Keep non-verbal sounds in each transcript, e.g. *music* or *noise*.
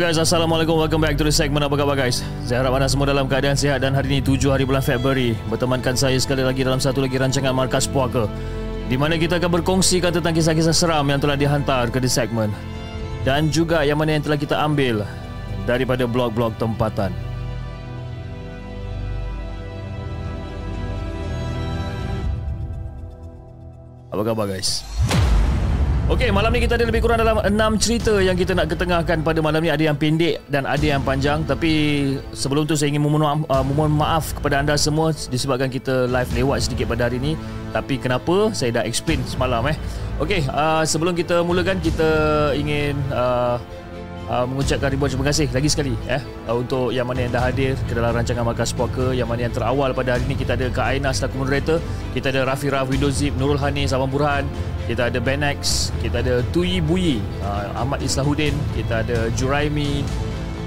Guys, Assalamualaikum. Welcome back to the segment. Apa khabar guys? Saya harap anda semua dalam keadaan sihat dan hari ini 7 hari bulan Februari bertemankan saya sekali lagi dalam satu lagi rancangan Markas Puaka di mana kita akan berkongsikan tentang kisah-kisah seram yang telah dihantar ke the segment dan juga yang mana yang telah kita ambil daripada blog-blog tempatan. Apa khabar guys? Okey, malam ni kita ada lebih kurang dalam enam cerita yang kita nak ketengahkan pada malam ni. Ada yang pendek dan ada yang panjang. Tapi sebelum tu saya ingin memohon, uh, memohon maaf kepada anda semua disebabkan kita live lewat sedikit pada hari ini. Tapi kenapa? Saya dah explain semalam eh. Okey, uh, sebelum kita mulakan kita ingin uh, uh, mengucapkan ribuan terima kasih lagi sekali eh uh, untuk yang mana yang dah hadir ke dalam rancangan Markas Puaka yang mana yang terawal pada hari ini kita ada Kak Aina selaku moderator kita ada Rafi Raf Windows Zip Nurul Hanis Abang Burhan kita ada Ben X kita ada Tui Buyi uh, Ahmad Islahuddin kita ada Juraimi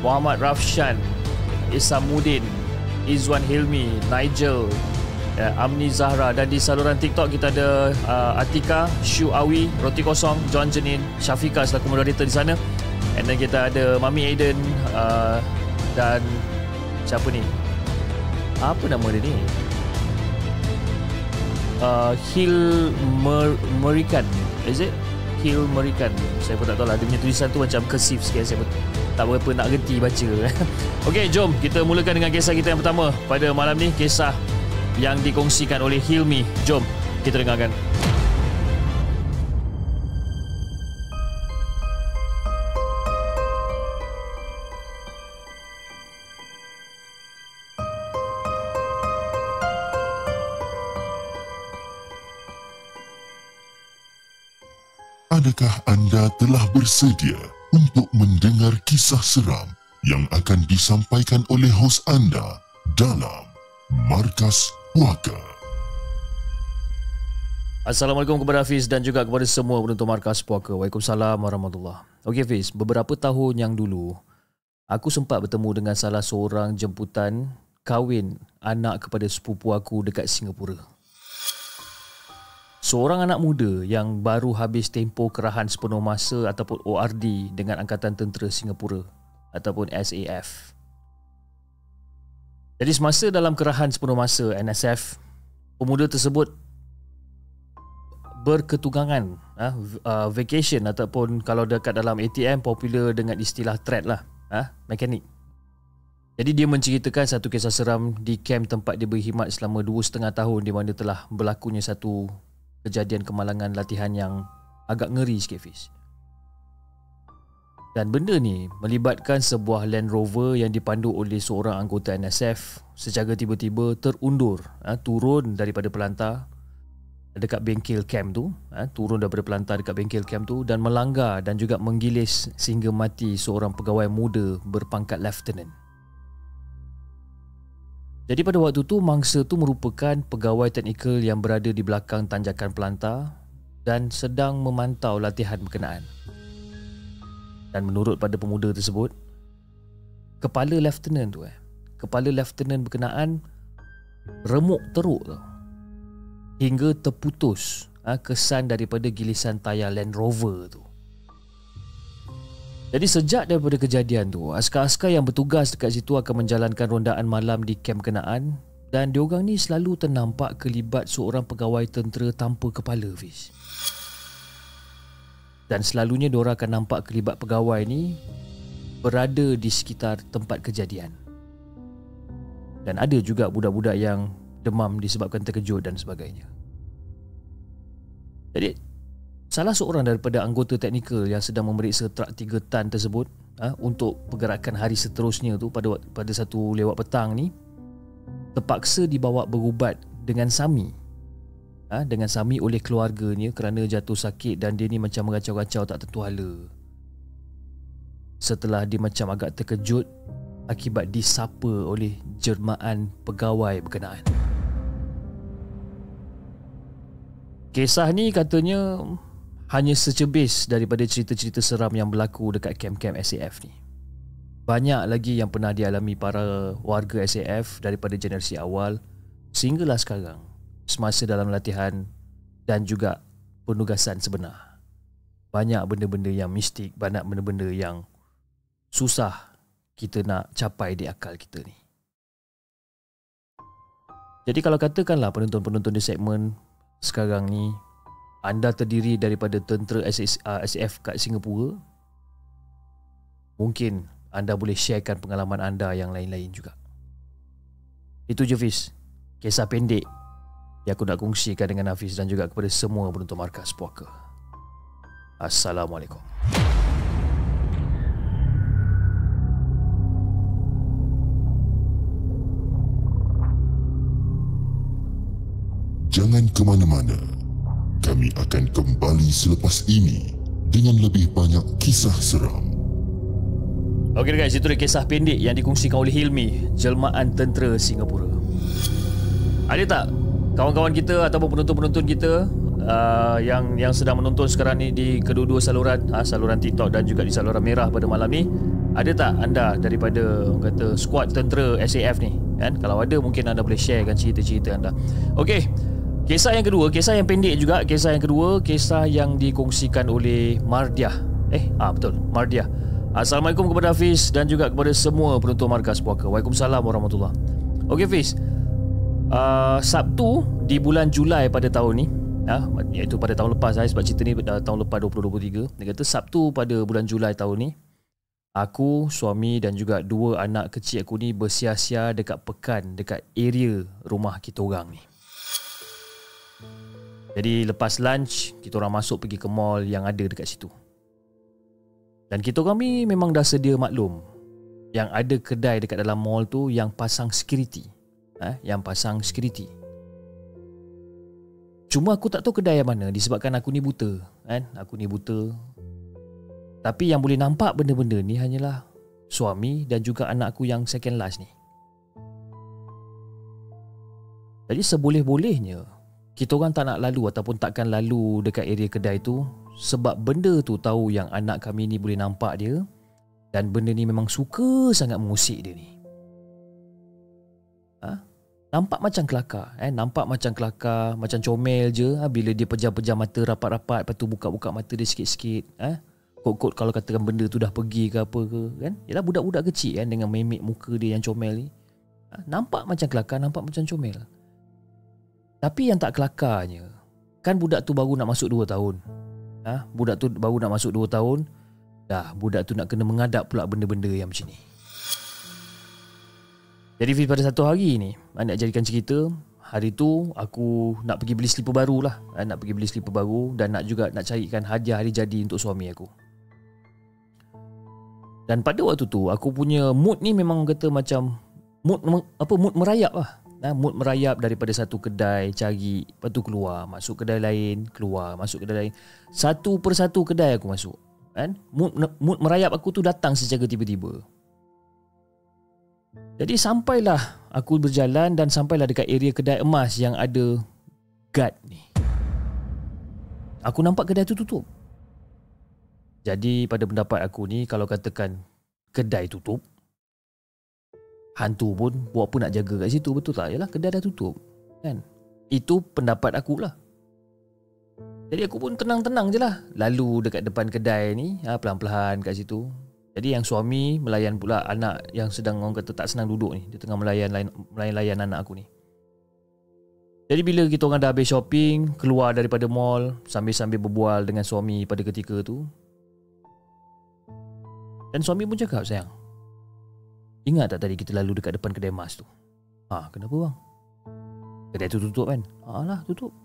Muhammad Rafshan Isamuddin Izwan Hilmi Nigel Ya, Amni Zahra dan di saluran TikTok kita ada uh, Atika, Shu Awi, Roti Kosong, John Jenin, Syafika selaku moderator di sana. And then kita ada Mami Aiden uh, dan siapa ni? Apa nama dia ni? Uh, Hill Mer Merikan. Is it? Hill Merikan. Saya pun tak tahu lah. Dia punya tulisan tu macam kesif sikit. Saya pun tak berapa nak gerti baca. *laughs* Okey, jom kita mulakan dengan kisah kita yang pertama pada malam ni. Kisah yang dikongsikan oleh Hilmi. Jom kita dengarkan. Adakah anda telah bersedia untuk mendengar kisah seram yang akan disampaikan oleh hos anda dalam Markas Puaka? Assalamualaikum kepada Hafiz dan juga kepada semua penonton Markas Puaka. Waalaikumsalam warahmatullahi Okey Hafiz, beberapa tahun yang dulu, aku sempat bertemu dengan salah seorang jemputan kahwin anak kepada sepupu aku dekat Singapura. Seorang anak muda yang baru habis tempoh kerahan sepenuh masa ataupun ORD dengan Angkatan Tentera Singapura ataupun SAF. Jadi semasa dalam kerahan sepenuh masa NSF, pemuda tersebut berketugangan uh, vacation ataupun kalau dekat dalam ATM popular dengan istilah thread lah, uh, mekanik. Jadi dia menceritakan satu kisah seram di kem tempat dia berkhidmat selama dua setengah tahun di mana telah berlakunya satu kejadian kemalangan latihan yang agak ngeri sikit Fiz. Dan benda ni melibatkan sebuah Land Rover yang dipandu oleh seorang anggota NSF secara tiba-tiba terundur ha, turun daripada pelantar dekat bengkel camp tu ha, turun daripada pelantar dekat bengkel camp tu dan melanggar dan juga menggilis sehingga mati seorang pegawai muda berpangkat lieutenant. Jadi pada waktu tu mangsa tu merupakan pegawai teknikal yang berada di belakang tanjakan pelantar dan sedang memantau latihan berkenaan. Dan menurut pada pemuda tersebut, kepala lieutenant tu eh, kepala lieutenant berkenaan remuk teruk tu. Hingga terputus ha, kesan daripada gilisan tayar Land Rover tu. Jadi sejak daripada kejadian tu, askar-askar yang bertugas dekat situ akan menjalankan rondaan malam di kem kenaan dan diorang ni selalu ternampak kelibat seorang pegawai tentera tanpa kepala Fiz. Dan selalunya diorang akan nampak kelibat pegawai ni berada di sekitar tempat kejadian. Dan ada juga budak-budak yang demam disebabkan terkejut dan sebagainya. Jadi, salah seorang daripada anggota teknikal yang sedang memeriksa trak 3 tan tersebut ha, untuk pergerakan hari seterusnya tu pada pada satu lewat petang ni terpaksa dibawa berubat dengan Sami. Ha, dengan Sami oleh keluarganya kerana jatuh sakit dan dia ni macam mengacau-kacau tak tentu hala. Setelah dia macam agak terkejut akibat disapa oleh jermaan pegawai berkenaan. Kisah ni katanya hanya secebis daripada cerita-cerita seram yang berlaku dekat kem-kem SAF ni. Banyak lagi yang pernah dialami para warga SAF daripada generasi awal sehinggalah sekarang semasa dalam latihan dan juga penugasan sebenar. Banyak benda-benda yang mistik, banyak benda-benda yang susah kita nak capai di akal kita ni. Jadi kalau katakanlah penonton-penonton di segmen sekarang ni anda terdiri daripada tentera SAF kat Singapura mungkin anda boleh sharekan pengalaman anda yang lain-lain juga. Itu je Fiz. Kisah pendek yang aku nak kongsikan dengan Hafiz dan juga kepada semua penonton markas puaka. Assalamualaikum. Jangan ke mana-mana. Kami akan kembali selepas ini dengan lebih banyak kisah seram. Okey guys, itu dia kisah pendek yang dikongsikan oleh Hilmi, jelmaan tentera Singapura. Ada tak kawan-kawan kita ataupun penonton-penonton kita uh, yang yang sedang menonton sekarang ni di kedua-dua saluran, uh, saluran TikTok dan juga di saluran merah pada malam ni, ada tak anda daripada kata skuad tentera SAF ni? Kan? Kalau ada mungkin anda boleh sharekan cerita-cerita anda. Okey. Kisah yang kedua, kisah yang pendek juga, kisah yang kedua, kisah yang dikongsikan oleh Mardiah. Eh, ah betul, Mardiah. Assalamualaikum kepada Hafiz dan juga kepada semua penonton markas puaka. Waalaikumsalam warahmatullahi. Okey Hafiz. Uh, Sabtu di bulan Julai pada tahun ni, ya, iaitu pada tahun lepas saya sebab cerita ni uh, tahun lepas 2023. Dia kata Sabtu pada bulan Julai tahun ni, aku, suami dan juga dua anak kecil aku ni bersia-sia dekat pekan dekat area rumah kita orang ni. Jadi lepas lunch Kita orang masuk pergi ke mall Yang ada dekat situ. Dan kita orang ni Memang dah sedia maklum. Yang ada kedai dekat dalam mall tu Yang pasang security. Eh, Yang pasang security. Cuma aku tak tahu kedai yang mana Disebabkan aku ni buta kan? Aku ni buta. Tapi yang boleh nampak benda-benda ni Hanyalah Suami dan juga anak aku yang second last ni. Jadi seboleh-bolehnya kita orang tak nak lalu ataupun takkan lalu dekat area kedai tu sebab benda tu tahu yang anak kami ni boleh nampak dia dan benda ni memang suka sangat mengusik dia ni. Ha? Nampak macam kelakar, eh? nampak macam kelakar, macam comel je ha? bila dia pejam-pejam mata rapat-rapat lepas tu buka-buka mata dia sikit-sikit. Eh? Kot-kot kalau katakan benda tu dah pergi ke apa ke kan? Yalah budak-budak kecil kan dengan memik muka dia yang comel ni. Ha? Nampak macam kelakar, nampak macam comel. Tapi yang tak kelakarnya Kan budak tu baru nak masuk 2 tahun ha? Budak tu baru nak masuk 2 tahun Dah budak tu nak kena mengadap pula benda-benda yang macam ni Jadi pada satu hari ni Nak jadikan cerita Hari tu aku nak pergi beli slipper baru lah? Nak pergi beli slipper baru Dan nak juga nak carikan hadiah hari jadi untuk suami aku Dan pada waktu tu aku punya mood ni memang kata macam Mood apa mood merayap lah Nah, mood merayap daripada satu kedai cari lepas tu keluar. Masuk kedai lain keluar. Masuk kedai lain. Satu persatu kedai aku masuk kan? Mood, mood merayap aku tu datang secara tiba-tiba. Jadi sampailah aku berjalan dan sampailah dekat area kedai emas yang ada guard ni. Aku nampak kedai tu tutup. Jadi pada pendapat aku ni kalau katakan kedai tutup Hantu pun buat apa nak jaga kat situ betul tak? Yalah kedai dah tutup. Kan? Itu pendapat aku lah. Jadi aku pun tenang-tenang je lah. Lalu dekat depan kedai ni, ha, pelan-pelan kat situ. Jadi yang suami melayan pula anak yang sedang orang kata tak senang duduk ni. Dia tengah melayan melayan anak aku ni. Jadi bila kita orang dah habis shopping, keluar daripada mall, sambil-sambil berbual dengan suami pada ketika tu, Dan suami pun cakap sayang Ingat tak tadi kita lalu dekat depan kedai emas tu? Ha kenapa bang? Kedai tu tutup kan? Ha lah tutup.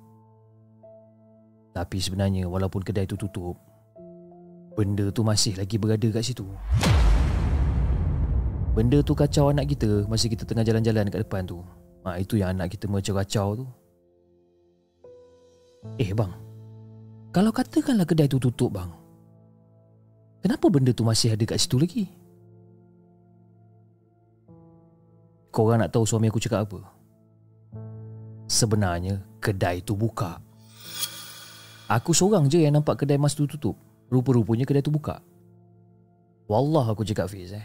Tapi sebenarnya walaupun kedai tu tutup Benda tu masih lagi berada kat situ. Benda tu kacau anak kita Masa kita tengah jalan-jalan dekat depan tu. Ha, Itu yang anak kita macam kacau tu. Eh bang. Kalau katakanlah kedai tu tutup bang. Kenapa benda tu masih ada kat situ lagi? Korang nak tahu suami aku cakap apa? Sebenarnya kedai tu buka. Aku seorang je yang nampak kedai emas tu tutup. Rupa-rupanya kedai tu buka. Wallah aku cakap Fiz eh.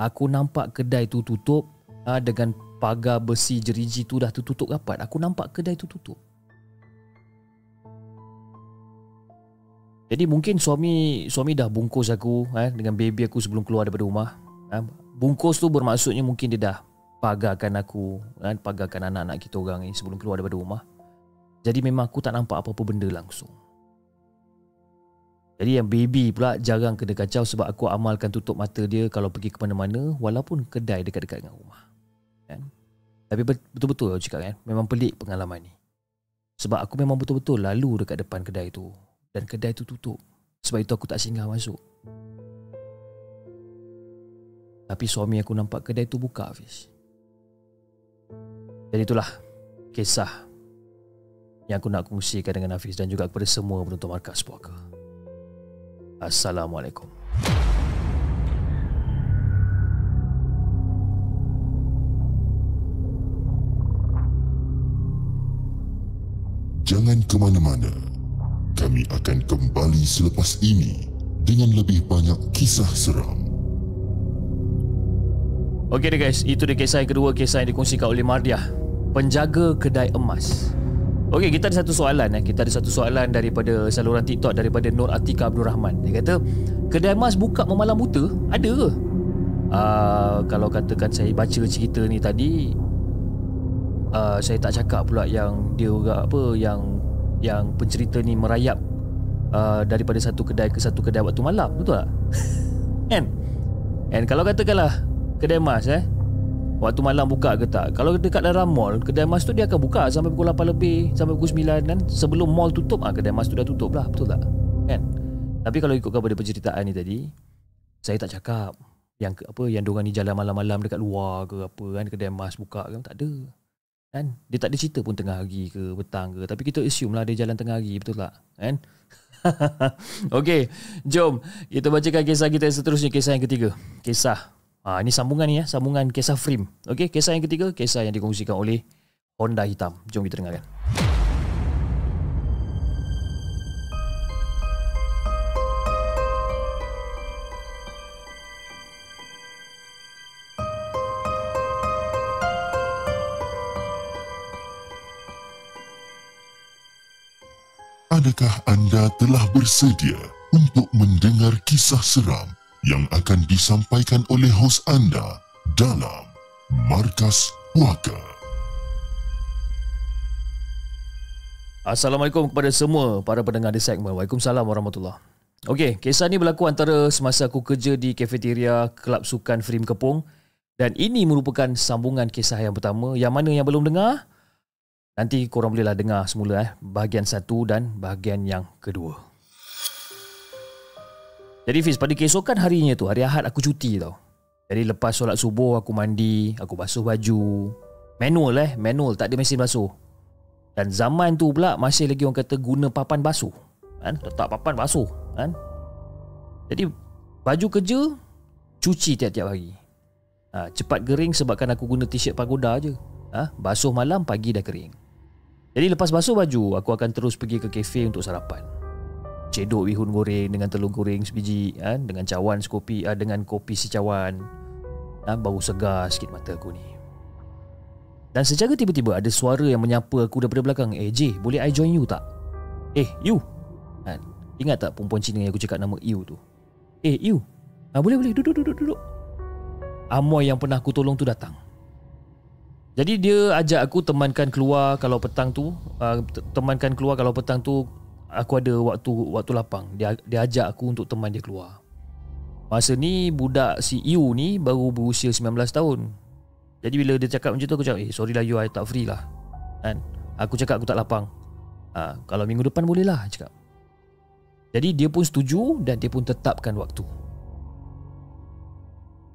Aku nampak kedai tu tutup ha, Dengan pagar besi jeriji tu dah tertutup rapat. Aku nampak kedai tu tutup. Jadi mungkin suami suami dah bungkus aku eh, dengan baby aku sebelum keluar daripada rumah. Eh, bungkus tu bermaksudnya mungkin dia dah pagarkan aku, eh, pagarkan anak-anak kita orang ni sebelum keluar daripada rumah. Jadi memang aku tak nampak apa-apa benda langsung. Jadi yang baby pula jarang kena kacau sebab aku amalkan tutup mata dia kalau pergi ke mana-mana walaupun kedai dekat-dekat dengan rumah. Kan? Tapi betul-betul aku cakap kan, memang pelik pengalaman ni. Sebab aku memang betul-betul lalu dekat depan kedai tu dan kedai tu tutup. Sebab itu aku tak singgah masuk. Tapi suami aku nampak kedai tu buka, Hafiz. Jadi itulah kisah yang aku nak kongsikan dengan Hafiz dan juga kepada semua penonton markas puaka. Assalamualaikum. Jangan ke mana-mana. Kami akan kembali selepas ini dengan lebih banyak kisah seram. Okey deh guys, itu dia kisah yang kedua, kisah yang dikongsikan oleh Mardia, penjaga kedai emas. Okey, kita ada satu soalan eh. Kita ada satu soalan daripada saluran TikTok daripada Nur Atika Abdul Rahman. Dia kata, kedai emas buka memalam buta? Ada ke? Uh, kalau katakan saya baca cerita ni tadi, uh, saya tak cakap pula yang dia juga apa yang yang pencerita ni merayap uh, daripada satu kedai ke satu kedai waktu malam betul tak *laughs* kan and kalau katakanlah kedai emas eh? Waktu malam buka ke tak? Kalau dekat dalam mall kedai emas tu dia akan buka sampai pukul 8 lebih sampai pukul 9 kan sebelum mall tutup ah kedai emas tu dah tutup lah betul tak? Kan? Tapi kalau ikutkan pada penceritaan ni tadi saya tak cakap yang apa yang diorang ni jalan malam-malam dekat luar ke apa kan? Kedai emas buka kan tak ada. Kan? Dia tak ada cerita pun tengah hari ke petang ke. Tapi kita assume lah dia jalan tengah hari betul tak? Kan? *laughs* Okey, jom kita bacakan kisah kita yang seterusnya kisah yang ketiga. Kisah ha, ini sambungan ni ya. Sambungan kisah frame Okey, kisah yang ketiga kisah yang dikongsikan oleh Honda hitam. Jom kita dengarkan. Adakah anda telah bersedia untuk mendengar kisah seram yang akan disampaikan oleh hos anda dalam Markas Puaka? Assalamualaikum kepada semua para pendengar di segmen. Waalaikumsalam warahmatullahi Okey, kisah ni berlaku antara semasa aku kerja di kafeteria Kelab Sukan Frim Kepung dan ini merupakan sambungan kisah yang pertama yang mana yang belum dengar Nanti korang bolehlah dengar semula eh bahagian satu dan bahagian yang kedua. Jadi Fiz, pada keesokan harinya tu, hari Ahad aku cuti tau. Jadi lepas solat subuh aku mandi, aku basuh baju. Manual eh, manual, tak ada mesin basuh. Dan zaman tu pula masih lagi orang kata guna papan basuh. Kan? Letak papan basuh. Kan? Jadi baju kerja, cuci tiap-tiap hari. Ha, cepat kering sebabkan aku guna t-shirt pagoda je. Ha, basuh malam, pagi dah kering. Jadi lepas basuh baju, aku akan terus pergi ke kafe untuk sarapan. Cedok bihun goreng dengan telur goreng sebiji, ha? dengan cawan sekopi, ha? dengan kopi si cawan. Ha? Bau segar sikit mata aku ni. Dan secara tiba-tiba ada suara yang menyapa aku daripada belakang. Eh J, boleh I join you tak? Eh, you. Ha? Ingat tak perempuan Cina yang aku cakap nama you tu? Eh, you. Ha, boleh, boleh. Duduk, duduk, duduk. Amoy yang pernah aku tolong tu datang. Jadi dia ajak aku temankan keluar kalau petang tu uh, temankan keluar kalau petang tu aku ada waktu waktu lapang. Dia dia ajak aku untuk teman dia keluar. Masa ni budak si Iu ni baru berusia 19 tahun. Jadi bila dia cakap macam tu aku cakap, "Eh, sorry lah you I tak free lah." Kan? Aku cakap aku tak lapang. Ha, kalau minggu depan boleh lah cakap. Jadi dia pun setuju dan dia pun tetapkan waktu.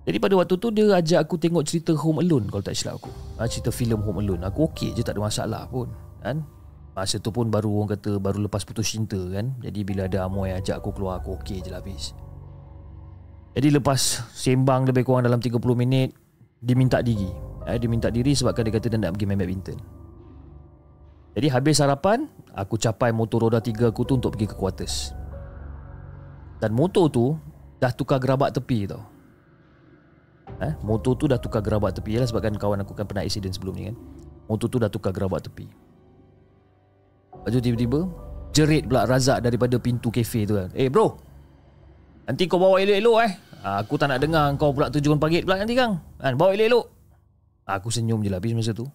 Jadi pada waktu tu dia ajak aku tengok cerita Home Alone kalau tak silap aku. Ha, cerita filem Home Alone. Aku okey je tak ada masalah pun. Kan? Masa tu pun baru orang kata baru lepas putus cinta kan. Jadi bila ada Amoy ajak aku keluar aku okey je lah habis. Jadi lepas sembang lebih kurang dalam 30 minit Dia minta diri. Eh, Dia minta diri sebabkan dia kata dia nak pergi main badminton. Jadi habis sarapan Aku capai motor roda 3 aku tu untuk pergi ke quarters. Dan motor tu Dah tukar gerabak tepi tau. Eh, Motor tu dah tukar gerabak tepi Yalah sebabkan kawan aku kan pernah accident sebelum ni kan. Motor tu dah tukar gerabak tepi Lepas tu tiba-tiba Jerit pula Razak daripada pintu kafe tu kan Eh bro Nanti kau bawa elok-elok eh Ah, aku tak nak dengar kau pula tujuan pagi pula nanti kang. Kan bawa elok-elok. Aku senyum je lah habis masa tu.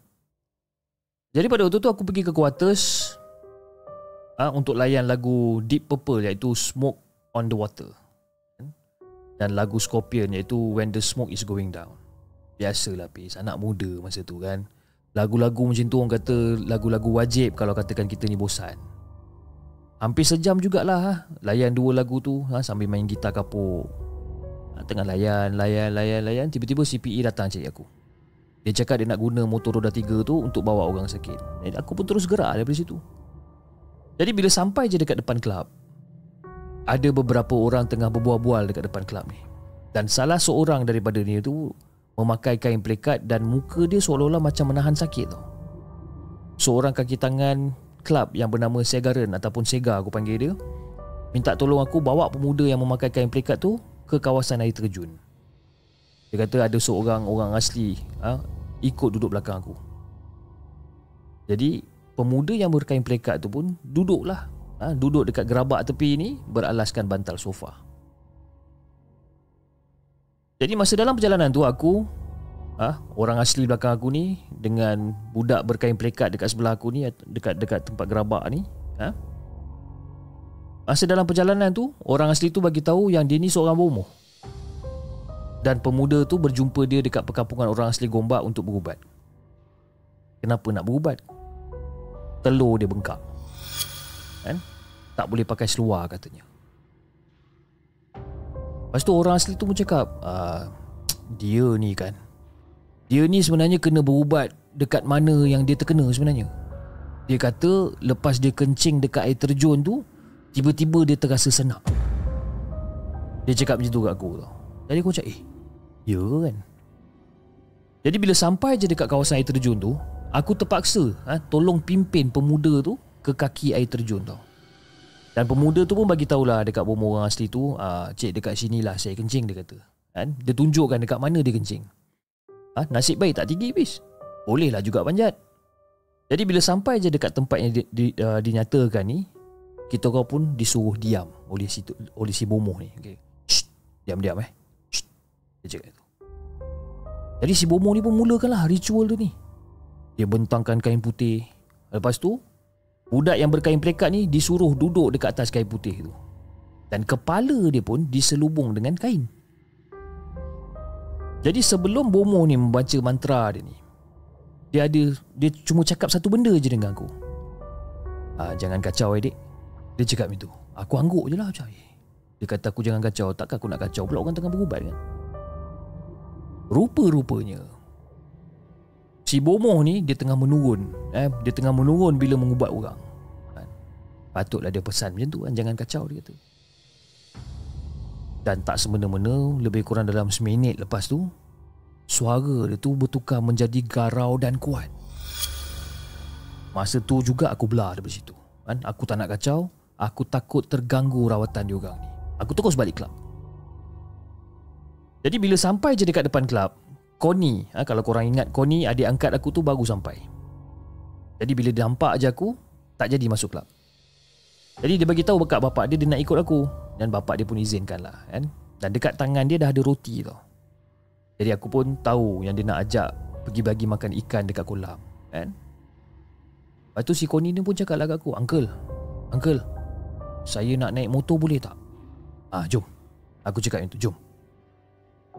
Jadi pada waktu tu aku pergi ke quarters ha, untuk layan lagu Deep Purple iaitu Smoke on the Water. Dan lagu Scorpion iaitu When the Smoke is Going Down. Biasalah pis anak muda masa tu kan. Lagu-lagu macam tu orang kata lagu-lagu wajib kalau katakan kita ni bosan. Hampir sejam jugalah ha, layan dua lagu tu ha, sambil main gitar kapuk. Tengah layan, layan, layan, layan. Tiba-tiba CPE datang cari aku. Dia cakap dia nak guna motor roda tiga tu Untuk bawa orang sakit. Jadi aku pun terus gerak daripada situ. Jadi bila sampai je dekat depan kelab Ada beberapa orang tengah berbual-bual dekat depan kelab ni. Dan salah seorang daripada ni tu Memakai kain pelikat Dan muka dia seolah-olah macam menahan sakit tau Seorang kaki tangan kelab yang bernama Segaran Ataupun Sega aku panggil dia Minta tolong aku bawa pemuda yang memakai kain pelikat tu ke kawasan air terjun. Dia kata ada seorang orang asli ha, ikut duduk belakang aku. Jadi pemuda yang berkain pelekat tu pun duduklah. Ha, duduk dekat gerabak tepi ni beralaskan bantal sofa. Jadi masa dalam perjalanan tu aku ha, orang asli belakang aku ni dengan budak berkain pelekat dekat sebelah aku ni dekat dekat tempat gerabak ni ha, Masa dalam perjalanan tu, orang asli tu bagi tahu yang dia ni seorang bomoh. Dan pemuda tu berjumpa dia dekat perkampungan orang asli Gombak untuk berubat. Kenapa nak berubat? Telur dia bengkak. Kan? Tak boleh pakai seluar katanya. Lepas tu orang asli tu pun cakap, ah, dia ni kan. Dia ni sebenarnya kena berubat dekat mana yang dia terkena sebenarnya. Dia kata lepas dia kencing dekat air terjun tu, Tiba-tiba dia terasa senak Dia cakap macam tu kat aku tau Jadi aku cakap eh Ya kan Jadi bila sampai je dekat kawasan air terjun tu Aku terpaksa ha, Tolong pimpin pemuda tu Ke kaki air terjun tau Dan pemuda tu pun bagi tahulah Dekat bomo orang asli tu ah, Cik dekat sini lah saya kencing dia kata. Kan? Dia tunjukkan dekat mana dia kencing. Ha, Nasib baik tak tinggi bis Boleh lah juga panjat. Jadi bila sampai je dekat tempat yang di, di, uh, dinyatakan ni kita orang pun disuruh diam oleh si oleh si bomoh ni. Okey. Diam-diam eh. Shh. dia cakap jadi si bomoh ni pun mulakanlah ritual tu ni. Dia bentangkan kain putih. Lepas tu budak yang berkain pelekat ni disuruh duduk dekat atas kain putih tu. Dan kepala dia pun diselubung dengan kain. Jadi sebelum bomoh ni membaca mantra dia ni dia ada dia cuma cakap satu benda je dengan aku. Ah, jangan kacau adik dia cakap macam tu. Aku angguk je lah macam eh. Dia kata aku jangan kacau. Takkan aku nak kacau pula orang tengah berubat kan? Rupa-rupanya Si bomoh ni Dia tengah menurun eh? Dia tengah menurun bila mengubat orang kan? Patutlah dia pesan macam tu kan Jangan kacau dia kata Dan tak semena-mena Lebih kurang dalam seminit lepas tu Suara dia tu bertukar menjadi garau dan kuat Masa tu juga aku belah dari situ kan? Aku tak nak kacau Aku takut terganggu rawatan diorang ni Aku terus balik kelab Jadi bila sampai je dekat depan kelab Connie ha, Kalau korang ingat Connie adik angkat aku tu baru sampai Jadi bila dia nampak je aku Tak jadi masuk kelab Jadi dia bagi tahu bekat bapak dia Dia nak ikut aku Dan bapak dia pun izinkan lah kan? Dan dekat tangan dia dah ada roti tau Jadi aku pun tahu Yang dia nak ajak Pergi bagi makan ikan dekat kolam kan? Lepas tu si Connie ni pun cakap lah kat aku Uncle Uncle saya nak naik motor boleh tak? Ah, jom. Aku cakap itu, jom.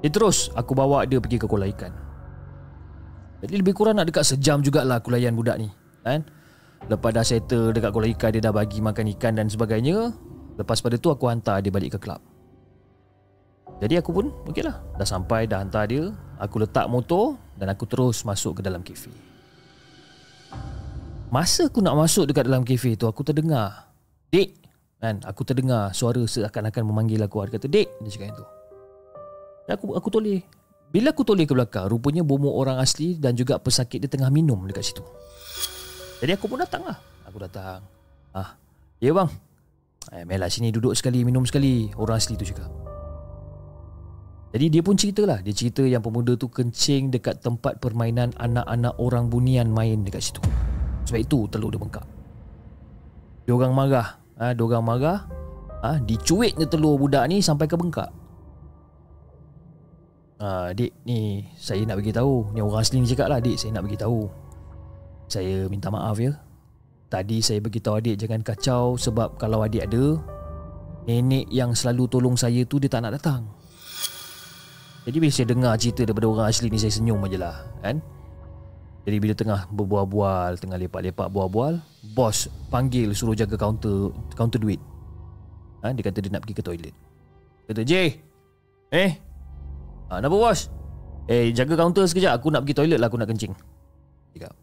Dia terus aku bawa dia pergi ke kolam ikan. Jadi lebih kurang nak dekat sejam jugalah aku layan budak ni Kan? Lepas dah settle dekat kolam ikan Dia dah bagi makan ikan dan sebagainya. Lepas pada tu aku hantar dia balik ke klub Jadi aku pun okey lah Dah sampai dah hantar dia Aku letak motor Dan aku terus masuk ke dalam kafe. Masa aku nak masuk dekat dalam kafe tu Aku terdengar Dek kan, Aku terdengar suara seakan-akan memanggil aku. Dia kata dek Dia cakap itu aku aku toleh. Bila aku toleh ke belakang, rupanya bomo orang asli dan juga pesakit dia tengah minum dekat situ. Jadi aku pun datang lah. Aku datang. Ah, ya bang. Eh, Mela sini duduk sekali, minum sekali. Orang asli tu cakap. Jadi dia pun cerita lah. Dia cerita yang pemuda tu kencing dekat tempat permainan anak-anak orang bunian main dekat situ. Sebab itu telur dia bengkak. Dia orang marah. Ha, dia orang marah. Ha, dicuitnya telur budak ni sampai ke bengkak. Ah, dik ni saya nak bagi tahu. Ni orang asli ni cakap lah dik, saya nak bagi tahu. Saya minta maaf ya. Tadi saya bagi tahu adik jangan kacau sebab kalau adik ada nenek yang selalu tolong saya tu dia tak nak datang. Jadi bila saya dengar cerita daripada orang asli ni saya senyum aje lah, kan? Jadi bila tengah berbual-bual, tengah lepak-lepak bual-bual, bos panggil suruh jaga kaunter kaunter duit. Ha, dia kata dia nak pergi ke toilet. Kata, "J, eh, Ha, kenapa bos? Eh, jaga kaunter sekejap. Aku nak pergi toilet lah. Aku nak kencing. Cakap.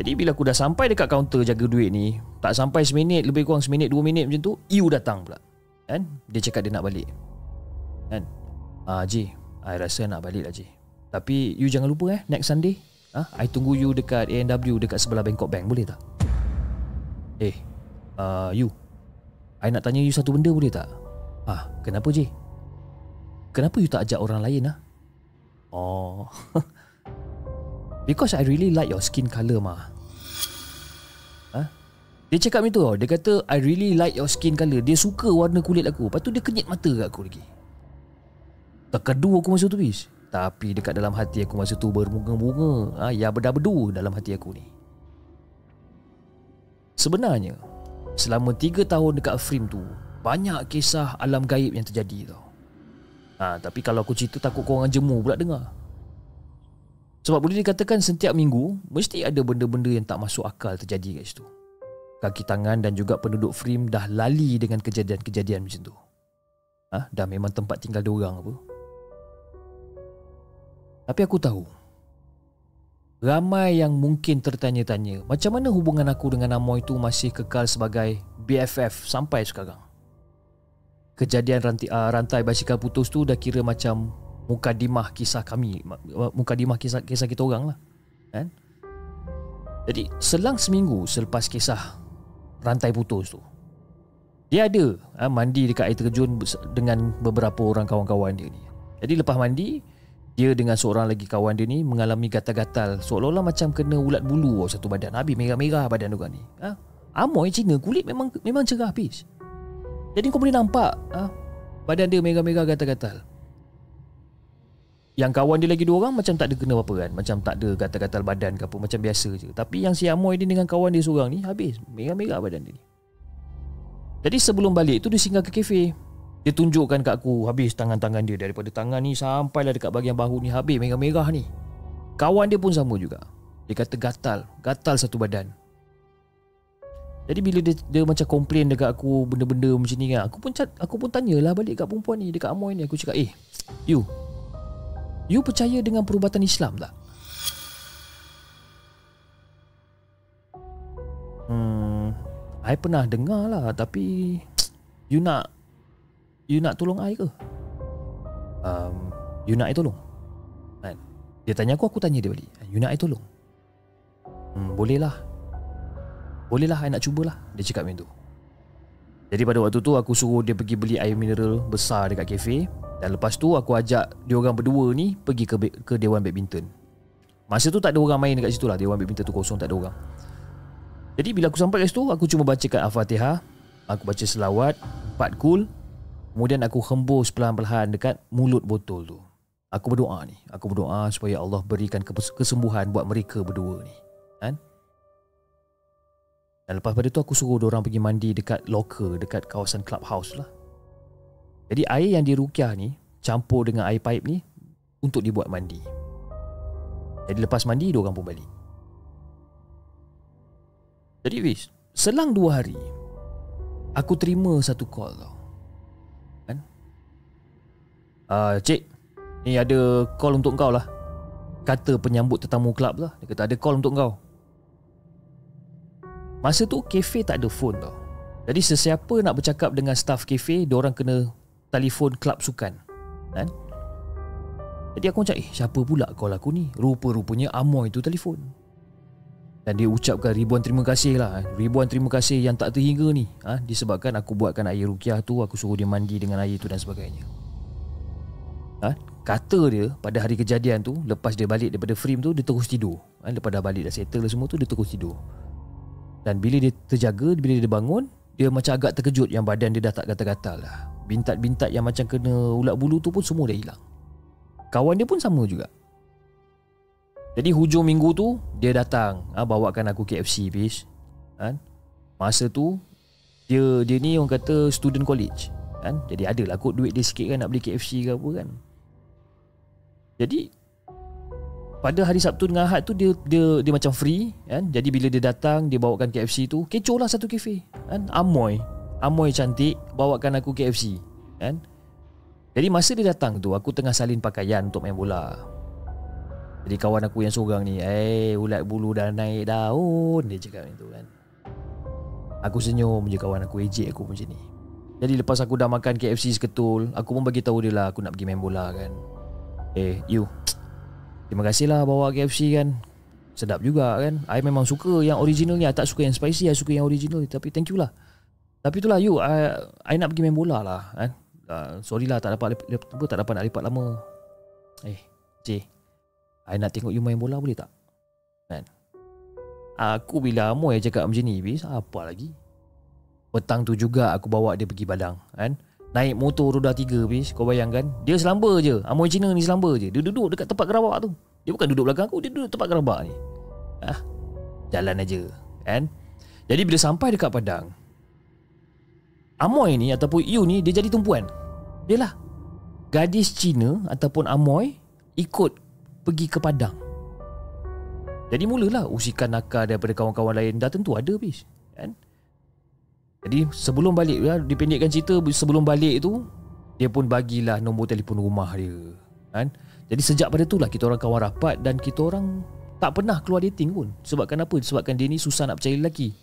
Jadi bila aku dah sampai dekat kaunter jaga duit ni, tak sampai seminit, lebih kurang seminit, dua minit macam tu, Iu datang pula. Kan? Dia cakap dia nak balik. Kan? Ah, Ji, I rasa nak balik lah, Ji. Tapi you jangan lupa eh, next Sunday, ah, ha? I tunggu you dekat A&W dekat sebelah Bangkok Bank, boleh tak? Eh, uh, you. I nak tanya you satu benda boleh tak? Ah, kenapa, Ji? Kenapa you tak ajak orang lain ah? Oh. *laughs* Because I really like your skin colour mah. Ha? Dia cakap macam tu tau. Dia kata I really like your skin colour. Dia suka warna kulit aku. Lepas tu dia kenyit mata kat aku lagi. Terkedu aku masa tu bis. Tapi dekat dalam hati aku masa tu berbunga-bunga. Ha, ya berda-berdu dalam hati aku ni. Sebenarnya, selama 3 tahun dekat frame tu, banyak kisah alam gaib yang terjadi tau. Ha, tapi kalau aku cerita takut kau orang jemu pula dengar. Sebab boleh dikatakan setiap minggu mesti ada benda-benda yang tak masuk akal terjadi kat situ. Kaki tangan dan juga penduduk frame dah lali dengan kejadian-kejadian macam tu. Ha, dah memang tempat tinggal dia orang apa. Tapi aku tahu Ramai yang mungkin tertanya-tanya Macam mana hubungan aku dengan Amoy tu masih kekal sebagai BFF sampai sekarang kejadian rantai, uh, rantai basikal putus tu dah kira macam mukadimah kisah kami mukadimah kisah kisah kita orang lah kan? Jadi selang seminggu selepas kisah rantai putus tu dia ada ha, mandi dekat air terjun dengan beberapa orang kawan-kawan dia ni. Jadi lepas mandi dia dengan seorang lagi kawan dia ni mengalami gatal-gatal seolah-olah macam kena ulat bulu oh, satu badan. Habis merah-merah badan dia ni ha? Amoy Cina kulit memang memang cerah habis jadi kau boleh nampak ha? Badan dia merah-merah gatal-gatal. Yang kawan dia lagi dua orang Macam tak ada kena apa-apa kan? Macam tak ada gatal-gatal badan ke apa Macam biasa je. Tapi yang si Amoy ni dengan kawan dia seorang ni Habis. Merah-merah badan dia ni. Jadi sebelum balik tu Dia singgah ke kafe. Dia tunjukkan kat aku Habis tangan-tangan dia. Daripada tangan ni Sampailah dekat bahagian bahu ni Habis merah-merah ni. Kawan dia pun sama juga. Dia kata gatal. Gatal satu badan jadi bila dia, dia macam komplain dekat aku benda-benda macam ni kan, aku pun aku pun tanyalah balik kat perempuan ni dekat Amoy ni aku cakap, "Eh, you you percaya dengan perubatan Islam tak?" Hmm, I pernah dengar lah tapi you nak you nak tolong I ke? Um, you nak I tolong? Kan? Dia tanya aku, aku tanya dia balik. You nak I tolong? Hmm, boleh lah. Bolehlah I nak cubalah. Dia cakap macam tu. Jadi pada waktu tu aku suruh dia pergi beli air mineral besar dekat kafe. Dan lepas tu aku ajak dia orang berdua ni Pergi ke ke Dewan Badminton. Masa tu tak ada orang main dekat situ lah. Dewan Badminton tu kosong tak ada orang. Jadi bila aku sampai kat situ Aku cuma bacakan Al-Fatihah. Aku baca selawat Empat kul. Kemudian aku hembus perlahan-lahan dekat mulut botol tu. Aku berdoa ni. Aku berdoa supaya Allah berikan kesembuhan buat mereka berdua ni? Dan lepas pada tu aku suruh orang pergi mandi dekat locker dekat kawasan clubhouse lah. Jadi air yang dirukiah ni campur dengan air paip ni untuk dibuat mandi. Jadi lepas mandi, dia orang pun balik. Jadi Fiz, selang dua hari, aku terima satu call tau. Kan? Uh, cik, ni ada call untuk kau lah. Kata penyambut tetamu kelab lah. Dia kata ada call untuk kau. Masa tu kafe tak ada phone tau. Jadi sesiapa nak bercakap dengan staff kafe, dia orang kena telefon kelab sukan. Kan? Jadi aku macam, eh siapa pula call aku ni? Rupa-rupanya Amoy tu telefon. Dan dia ucapkan ribuan terima kasih lah. Ribuan terima kasih yang tak terhingga ni. Ha? Disebabkan aku buatkan air rukiah tu, aku suruh dia mandi dengan air tu dan sebagainya. Ha? Kata dia pada hari kejadian tu, lepas dia balik daripada frame tu, dia terus tidur. Ha? Lepas dah balik dah settle semua tu, dia terus tidur. Dan bila dia terjaga, bila dia bangun, dia macam agak terkejut yang badan dia dah tak gatal-gatal lah. Bintat-bintat yang macam kena ulat bulu tu pun semua dah hilang. Kawan dia pun sama juga. Jadi hujung minggu tu, dia datang ha, bawakan aku KFC, bis. Ha? Masa tu, dia dia ni orang kata student college. Kan? Jadi ada lah kot duit dia sikit kan nak beli KFC ke apa kan. Jadi pada hari Sabtu dengan Ahad tu dia dia dia macam free kan? Jadi bila dia datang dia bawakan KFC tu kecoh lah satu kafe kan? Amoy. Amoy cantik bawakan aku KFC kan? Jadi masa dia datang tu aku tengah salin pakaian untuk main bola. Jadi kawan aku yang seorang ni eh ulat bulu dah naik daun dia cakap itu kan? Aku senyum je kawan aku ejek aku macam ni. Jadi lepas aku dah makan KFC seketul aku pun bagi tahu dia lah aku nak pergi main bola kan? Eh you Terima kasih lah bawa KFC kan. Sedap juga kan. I memang suka yang original ni. I tak suka yang spicy I suka yang original ni. Tapi thank you lah. Tapi itulah you I, I nak pergi main bola lah kan? Uh, sorry lah tak dapat lip, tak dapat nak lipat lama. Eh J I nak tengok you main bola boleh tak? Kan? Aku bila Amoy cakap macam ni Apa lagi? Petang tu juga aku bawa dia pergi badang kan Naik motor roda tiga bis Kau bayangkan. Dia selamba je. Amoy Cina ni selamba je. Dia duduk dekat tempat gerabak tu. Dia bukan duduk belakang aku Dia duduk tempat gerabak ni. Ah, Jalan aja Kan? Jadi bila sampai dekat Padang Amoy ni Ataupun you ni Dia jadi tumpuan. Dia lah. Gadis Cina Ataupun Amoy Ikut Pergi ke Padang. Jadi mulalah Usikan nakal daripada kawan-kawan lain. Dah tentu ada bis jadi sebelum balik ya, dipendekkan cerita sebelum balik tu dia pun bagilah nombor telefon rumah dia. Kan? Jadi sejak pada itulah kita orang kawan rapat dan kita orang tak pernah keluar dating pun. Sebabkan apa? Sebabkan dia ni susah nak percaya lelaki.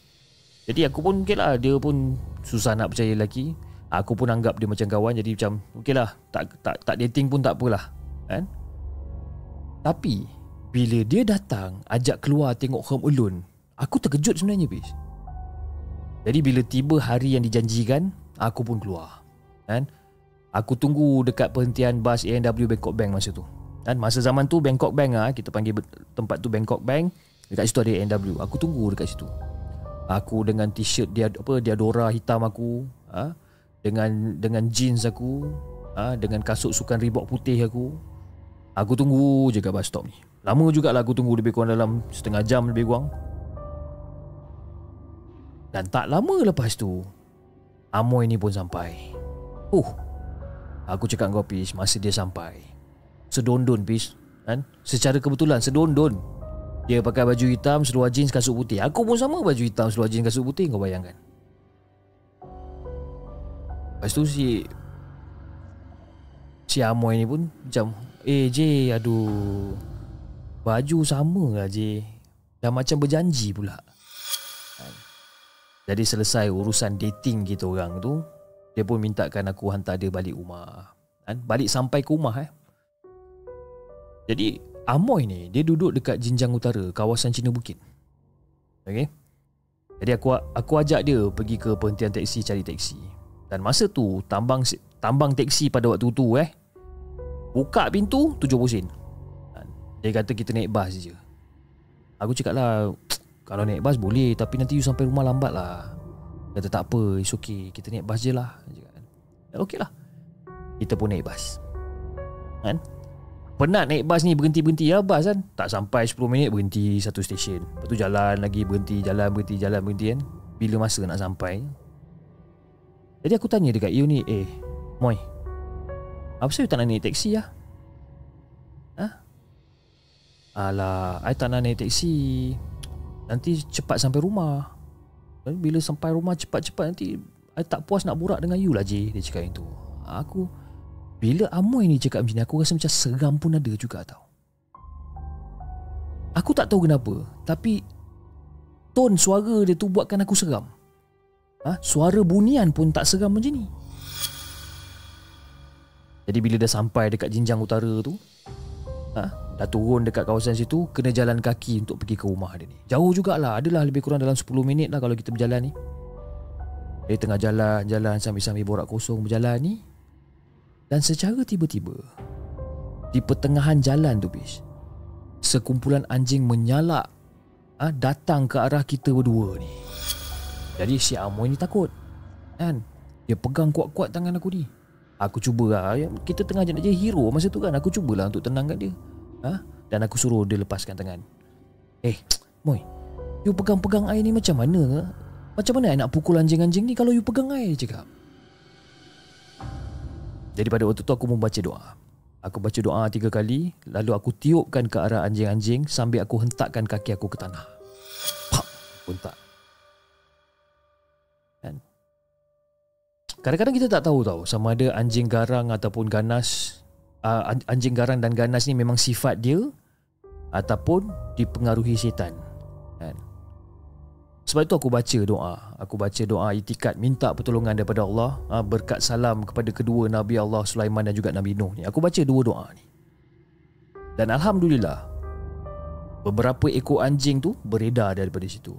Jadi aku pun okey lah dia pun susah nak percaya lelaki. Aku pun anggap dia macam kawan jadi macam okey lah tak, tak, tak dating pun tak apalah. Kan? Tapi bila dia datang ajak keluar tengok Home Alone, aku terkejut sebenarnya bis. Jadi bila tiba hari yang dijanjikan Aku pun keluar kan? Aku tunggu dekat perhentian bas A&W Bangkok Bank masa tu kan? Masa zaman tu Bangkok Bank ah Kita panggil tempat tu Bangkok Bank Dekat situ ada A&W Aku tunggu dekat situ Aku dengan t-shirt dia apa Diadora hitam aku ha? Dengan dengan jeans aku ha? Dengan kasut sukan Reebok putih aku Aku tunggu je kat bus stop ni Lama jugalah aku tunggu lebih kurang dalam Setengah jam lebih kurang dan tak lama lepas tu Amoy ni pun sampai. Uh Aku cakap kau Pis Masa dia sampai Sedondon Pis kan? Secara kebetulan Sedondon. Dia pakai baju hitam Seluar jeans kasut putih. Aku pun sama baju hitam Seluar jeans kasut putih Kau bayangkan. Lepas tu si Si Amoy ni pun Macam Eh J Aduh Baju sama lah J. Dah macam berjanji pula jadi selesai urusan dating kita orang tu Dia pun mintakan aku hantar dia balik rumah. Kan? Balik sampai ke rumah eh. Jadi Amoy ni dia duduk dekat Jinjang Utara Kawasan Cina Bukit. Okay Jadi aku aku ajak dia pergi ke perhentian teksi cari teksi Dan masa tu tambang tambang teksi pada waktu tu eh. Buka pintu 70 sen. Kan? Dia kata kita naik bas je. Aku cakap lah kalau naik bas boleh Tapi nanti you sampai rumah lambat lah. Kata tak apa It's okay. Kita naik bas je lah. Ya, Okay lah. Kita pun naik bas. Kan? Penat naik bas ni Berhenti-berhenti ya bas kan? Tak sampai 10 minit Berhenti satu stesen. Lepas tu jalan lagi Berhenti Jalan berhenti Jalan berhenti kan? Bila masa nak sampai? Jadi aku tanya dekat you ni Eh Moy Apa sebab tak nak naik teksi lah Ha? Alah I tak nak naik teksi Nanti cepat sampai rumah. Bila sampai rumah cepat-cepat nanti I tak puas nak borak dengan you lah J Dia cakap yang tu. Aku Bila Amoy ni cakap macam ni Aku rasa macam seram pun ada juga tau. Aku tak tahu kenapa Tapi Tone suara dia tu buatkan aku seram. Ha? Suara bunian pun tak seram macam ni. Jadi bila dah sampai dekat jinjang utara tu ha? Dah turun dekat kawasan situ Kena jalan kaki untuk pergi ke rumah dia ni. Jauh jugalah. Adalah lebih kurang dalam 10 minit lah Kalau kita berjalan ni. Dari tengah jalan Jalan sambil-sambil borak kosong berjalan ni. Dan secara tiba-tiba Di pertengahan jalan tu bis Sekumpulan anjing menyalak ha, Datang ke arah kita berdua ni. Jadi si Amoy ni takut Kan? Dia pegang kuat-kuat tangan aku ni Aku cuba lah. Ya, Kita tengah jadi hero masa tu kan. Aku cubalah untuk tenangkan dia. Ha? Dan aku suruh dia lepaskan tangan. Eh *tsk* Moy You pegang-pegang air ni macam mana? Macam mana I nak pukul anjing-anjing ni Kalau you pegang air cakap Jadi pada waktu tu aku membaca doa. Aku baca doa tiga kali Lalu aku tiupkan ke arah anjing-anjing Sambil aku hentakkan kaki aku ke tanah. Pak Pun Kadang-kadang kita tak tahu tau Sama ada anjing garang ataupun ganas. Uh, Anjing garang dan ganas ni memang sifat dia Ataupun dipengaruhi setan. Kan? Sebab itu aku baca doa. Aku baca doa itikat Minta pertolongan daripada Allah ha, Berkat salam kepada kedua Nabi Allah Sulaiman dan juga Nabi Nuh ni. Aku baca dua doa ni. Dan Alhamdulillah Beberapa ekor anjing tu Beredar daripada situ.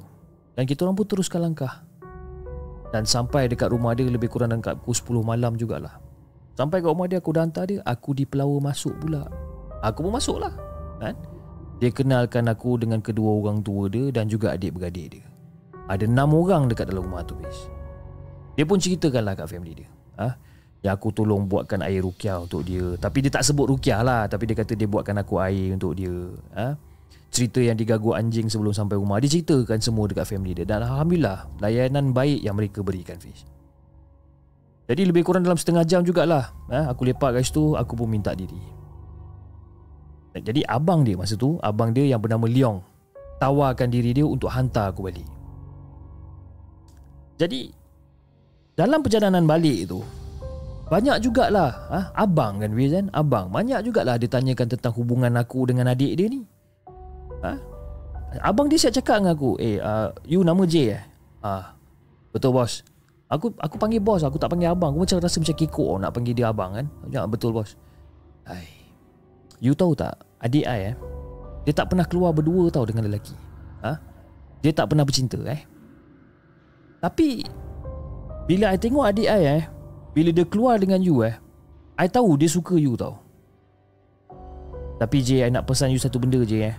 Dan kita orang pun teruskan langkah Dan sampai dekat rumah dia Lebih kurang dekat pukul 10 malam jugalah Sampai kat rumah dia Aku dah hantar dia Aku dipelawa masuk pula Aku pun masuk lah kan? Dia kenalkan aku dengan kedua orang tua dia Dan juga adik-beradik dia ada enam orang dekat dalam rumah tu bis. Dia pun ceritakanlah kat family dia ha? Yang aku tolong buatkan air rukiah untuk dia Tapi dia tak sebut rukiah lah Tapi dia kata dia buatkan aku air untuk dia ha? Cerita yang digagu anjing sebelum sampai rumah Dia ceritakan semua dekat family dia Dan Alhamdulillah Layanan baik yang mereka berikan Fiz Jadi lebih kurang dalam setengah jam jugalah ha? Aku lepak kat situ Aku pun minta diri Jadi abang dia masa tu Abang dia yang bernama Leong Tawarkan diri dia untuk hantar aku balik jadi dalam perjalanan balik tu banyak jugalah ha? abang kan Wiz kan abang banyak jugalah dia tanyakan tentang hubungan aku dengan adik dia ni. Ha? Abang dia siap cakap dengan aku, "Eh, uh, you nama J eh?" Ah. Betul bos. Aku aku panggil bos, aku tak panggil abang. Aku macam rasa macam kekok nak panggil dia abang kan. Ya, betul bos. Hai. You tahu tak, adik I eh, dia tak pernah keluar berdua tau dengan lelaki. Ha? Dia tak pernah bercinta eh. Tapi bila I tengok adik I eh, bila dia keluar dengan you eh, I tahu dia suka you tau. Tapi J, I nak pesan you satu benda je eh.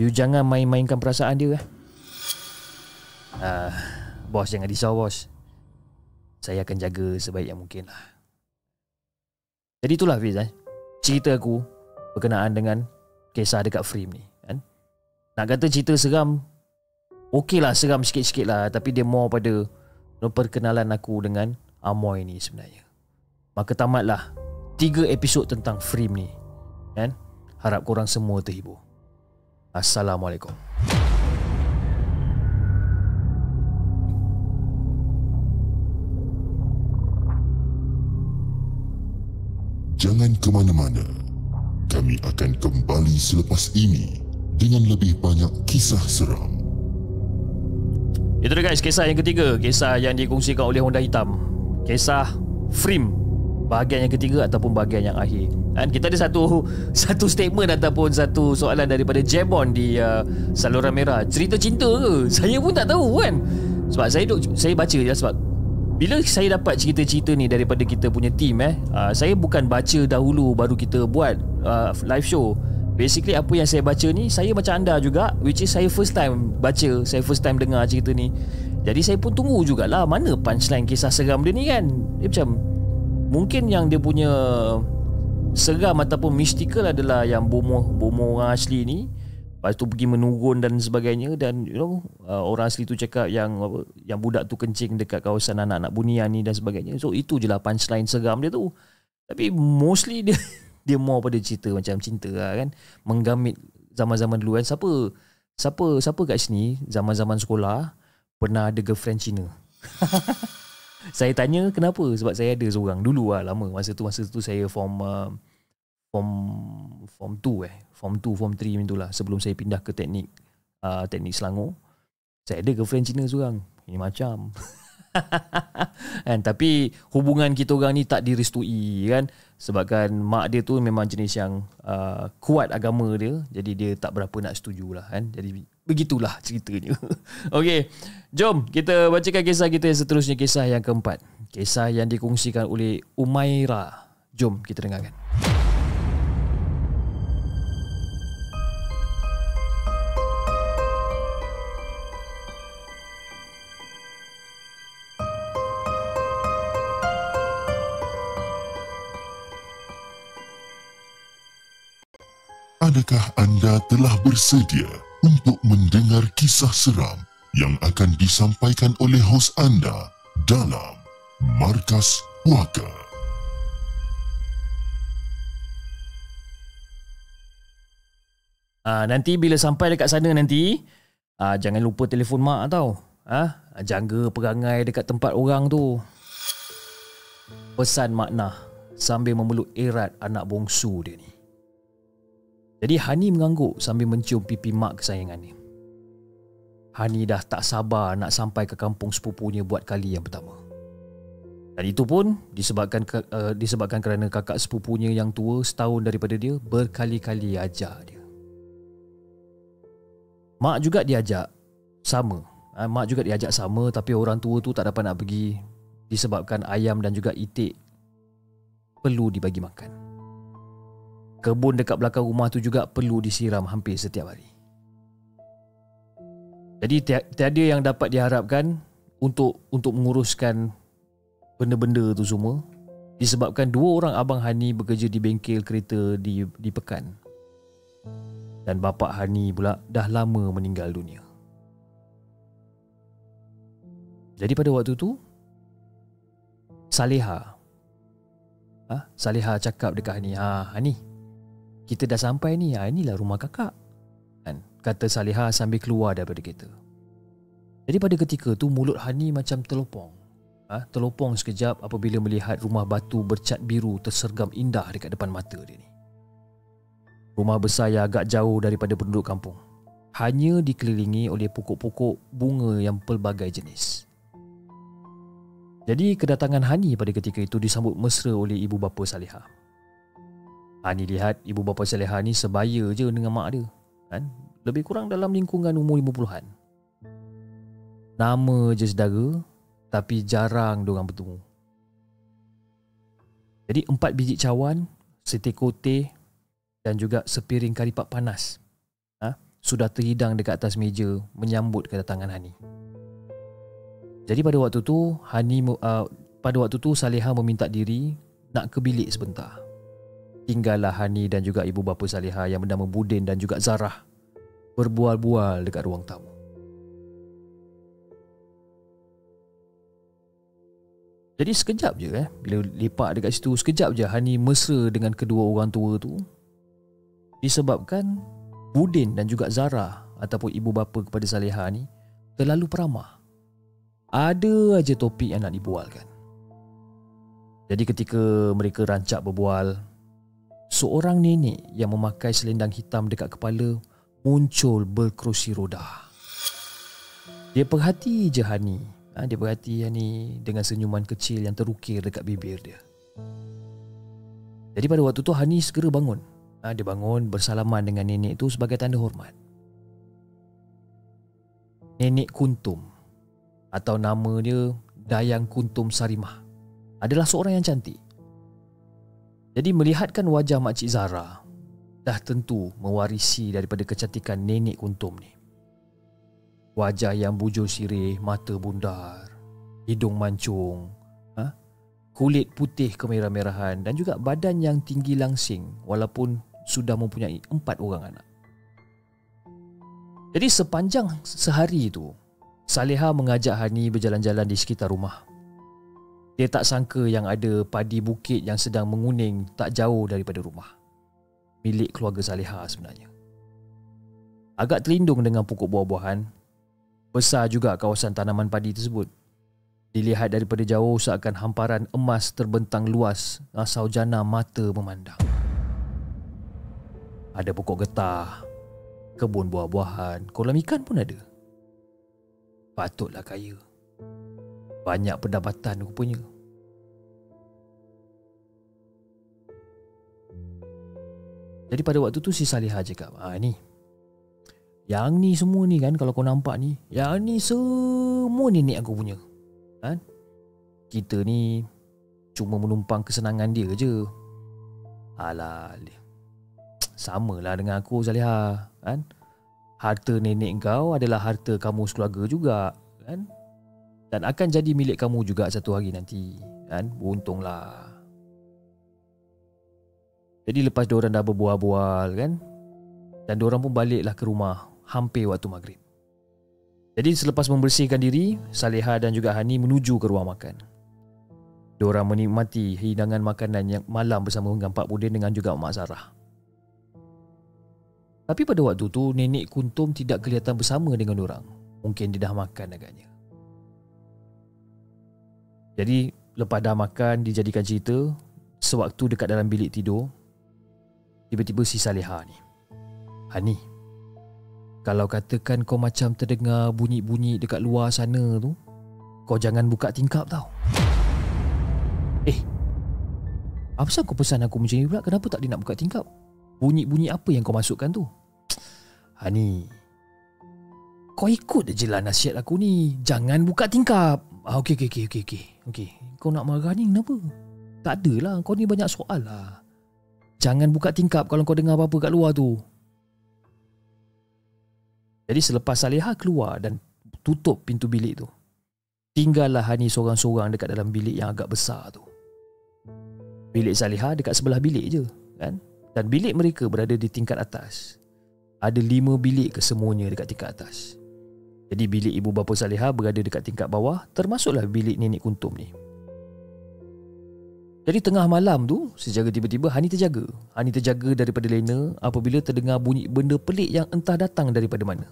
You jangan main-mainkan perasaan dia eh. Uh, bos jangan risau bos. Saya akan jaga sebaik yang mungkin lah. Jadi itulah Fiz eh. Cerita aku berkenaan dengan kisah dekat frame ni. Kan? Nak kata cerita seram Okey lah seram sikit-sikit lah Tapi dia more pada Perkenalan aku dengan Amoy ni sebenarnya Maka tamatlah Tiga episod tentang Frame ni Kan Harap korang semua terhibur Assalamualaikum Jangan ke mana-mana. Kami akan kembali selepas ini dengan lebih banyak kisah seram. Itu dia guys Kisah yang ketiga Kisah yang dikongsikan oleh Honda Hitam Kisah Frame Bahagian yang ketiga Ataupun bahagian yang akhir. Dan kita ada satu *laughs* Satu statement Ataupun satu soalan Daripada Jebon Di uh, Saluran Merah. Cerita cinta ke? *laughs* Saya pun tak tahu kan. Sebab saya duk, Saya baca je Sebab Bila saya dapat cerita-cerita ni Daripada kita punya team eh uh, Saya bukan baca dahulu Baru kita buat uh, Live show. Basically apa yang saya baca ni Saya macam anda juga Which is saya first time baca Saya first time dengar cerita ni. Jadi saya pun tunggu jugalah Mana punchline kisah seram dia ni kan. Dia macam Mungkin yang dia punya Seram ataupun mystical adalah Yang bomo bomo orang asli ni Lepas tu pergi menurun dan sebagainya Dan you know uh, Orang asli tu cakap yang apa, Yang budak tu kencing dekat kawasan anak-anak bunian ni dan sebagainya So itu je lah punchline seram dia tu Tapi mostly dia *laughs* dia more pada cerita macam cinta lah kan. Menggamit zaman-zaman dulu kan. Siapa siapa siapa kat sini zaman-zaman sekolah pernah ada girlfriend Cina? *laughs* saya tanya kenapa? Sebab saya ada seorang dulu lah lama. Masa tu masa tu saya form uh, form form 2 eh. Form 2, form 3 macam itulah sebelum saya pindah ke teknik uh, teknik Selangor. Saya ada girlfriend Cina seorang. Ini macam *laughs* kan tapi hubungan kita orang ni tak direstui kan sebabkan mak dia tu memang jenis yang uh, kuat agama dia jadi dia tak berapa nak setuju lah kan jadi begitulah ceritanya. *laughs* Okey jom kita bacakan kisah kita yang seterusnya kisah yang keempat. Kisah yang dikongsikan oleh Umaira. Jom kita dengarkan. Adakah anda telah bersedia untuk mendengar kisah seram yang akan disampaikan oleh hos anda dalam Markas Puaka? Ah, nanti bila sampai dekat sana nanti, ah, jangan lupa telefon mak tau. Ah, jaga perangai dekat tempat orang tu. Pesan makna sambil memeluk erat anak bongsu dia ni. Jadi Hani mengangguk sambil mencium pipi mak kesayangannya. Hani dah tak sabar nak sampai ke kampung sepupunya buat kali yang pertama. Dan itu pun disebabkan uh, disebabkan kerana kakak sepupunya yang tua setahun daripada dia berkali-kali ajar dia. Mak juga diajak sama. Uh, mak juga diajak sama tapi orang tua tu tak dapat nak pergi disebabkan ayam dan juga itik perlu dibagi makan. Kebun dekat belakang rumah tu juga perlu disiram hampir setiap hari. Jadi tiada yang dapat diharapkan untuk untuk menguruskan benda-benda tu semua disebabkan dua orang abang Hani bekerja di bengkel kereta di di Pekan. Dan bapa Hani pula dah lama meninggal dunia. Jadi pada waktu tu Saleha ha? Saleha cakap dekat Hani, "Ha, Hani, kita dah sampai ni. Ha, inilah rumah kakak. Kan? Kata Saliha sambil keluar daripada kereta. Jadi pada ketika tu mulut Hani macam terlopong. Ha? Terlopong sekejap apabila melihat rumah batu bercat biru tersergam indah dekat depan mata dia ni. Rumah besar yang agak jauh daripada penduduk kampung. Hanya dikelilingi oleh pokok-pokok bunga yang pelbagai jenis. Jadi kedatangan Hani pada ketika itu disambut mesra oleh ibu bapa Salihah. Hani lihat ibu bapa Saleha ni sebaya je dengan mak dia. Kan? Lebih kurang dalam lingkungan umur 50-an. Nama je saudara tapi jarang diorang bertemu. Jadi empat biji cawan, setekor teh dan juga sepiring kari pak panas ha? sudah terhidang dekat atas meja menyambut kedatangan Hani. Jadi pada waktu tu Hani uh, pada waktu tu Saleha meminta diri nak ke bilik sebentar. Tinggallah Hani dan juga ibu bapa Saliha yang bernama Budin dan juga Zarah berbual-bual dekat ruang tamu. Jadi sekejap je eh bila lepak dekat situ sekejap je Hani mesra dengan kedua orang tua tu disebabkan Budin dan juga Zarah ataupun ibu bapa kepada Saliha ni terlalu peramah. Ada aja topik yang nak dibualkan. Jadi ketika mereka rancak berbual, seorang nenek yang memakai selendang hitam dekat kepala muncul berkerusi roda. Dia perhati je Hani. Ha, dia perhati Hani dengan senyuman kecil yang terukir dekat bibir dia. Jadi pada waktu tu Hani segera bangun. Ha, dia bangun bersalaman dengan nenek tu sebagai tanda hormat. Nenek Kuntum atau nama dia Dayang Kuntum Sarimah adalah seorang yang cantik. Jadi melihatkan wajah Makcik Zara dah tentu mewarisi daripada kecantikan nenek kuntum ni. Wajah yang bujur sirih, mata bundar, hidung mancung, ha? kulit putih kemerah-merahan dan juga badan yang tinggi langsing walaupun sudah mempunyai empat orang anak. Jadi sepanjang sehari itu, Saleha mengajak Hani berjalan-jalan di sekitar rumah. Dia tak sangka yang ada padi bukit yang sedang menguning tak jauh daripada rumah. Milik keluarga Saleha sebenarnya. Agak terlindung dengan pokok buah-buahan, besar juga kawasan tanaman padi tersebut. Dilihat daripada jauh seakan hamparan emas terbentang luas asal jana mata memandang. Ada pokok getah, kebun buah-buahan, kolam ikan pun ada. Patutlah kaya. Banyak pendapatan rupanya. Jadi pada waktu tu si Salihah cakap, ah ni. Yang ni semua ni kan kalau kau nampak ni, yang ni semua nenek aku punya. Kan? Kita ni cuma menumpang kesenangan dia je. Alah, samalah dengan aku Salihah, kan? Harta nenek kau adalah harta kamu sekeluarga juga, kan? Dan akan jadi milik kamu juga satu hari nanti, kan? Beruntunglah. Jadi lepas diorang dah berbual-bual kan? Dan diorang pun baliklah ke rumah Hampir waktu maghrib. Jadi selepas membersihkan diri Saleha dan juga Hani menuju ke ruang makan. Diorang menikmati hidangan makanan yang malam bersama dengan Pak Budin dengan juga Mak Sarah Tapi pada waktu tu Nenek Kuntum tidak kelihatan bersama dengan diorang. Mungkin dia dah makan agaknya Jadi lepas dah makan dijadikan cerita Sewaktu dekat dalam bilik tidur Tiba-tiba si Saleha ni Hani Kalau katakan kau macam terdengar bunyi-bunyi dekat luar sana tu Kau jangan buka tingkap tau. Eh Apa sebab kau pesan aku macam ni pula? Kenapa tak dia nak buka tingkap? Bunyi-bunyi apa yang kau masukkan tu? Hani Kau ikut je lah nasihat aku ni. Jangan buka tingkap ah, Okey, okey, okey, okey, okey. Kau nak marah ni kenapa? Tak adalah, kau ni banyak soal lah Jangan buka tingkap kalau kau dengar apa-apa kat luar tu. Jadi selepas Saleha keluar dan tutup pintu bilik tu, tinggallah Hani seorang-seorang dekat dalam bilik yang agak besar tu. Bilik Saleha dekat sebelah bilik je, kan? Dan bilik mereka berada di tingkat atas. Ada lima bilik kesemuanya dekat tingkat atas. Jadi bilik ibu bapa Saleha berada dekat tingkat bawah, termasuklah bilik nenek kuntum ni. Jadi tengah malam tu Secara tiba-tiba Hani terjaga. Hani terjaga daripada Lena Apabila terdengar bunyi benda pelik Yang entah datang daripada mana.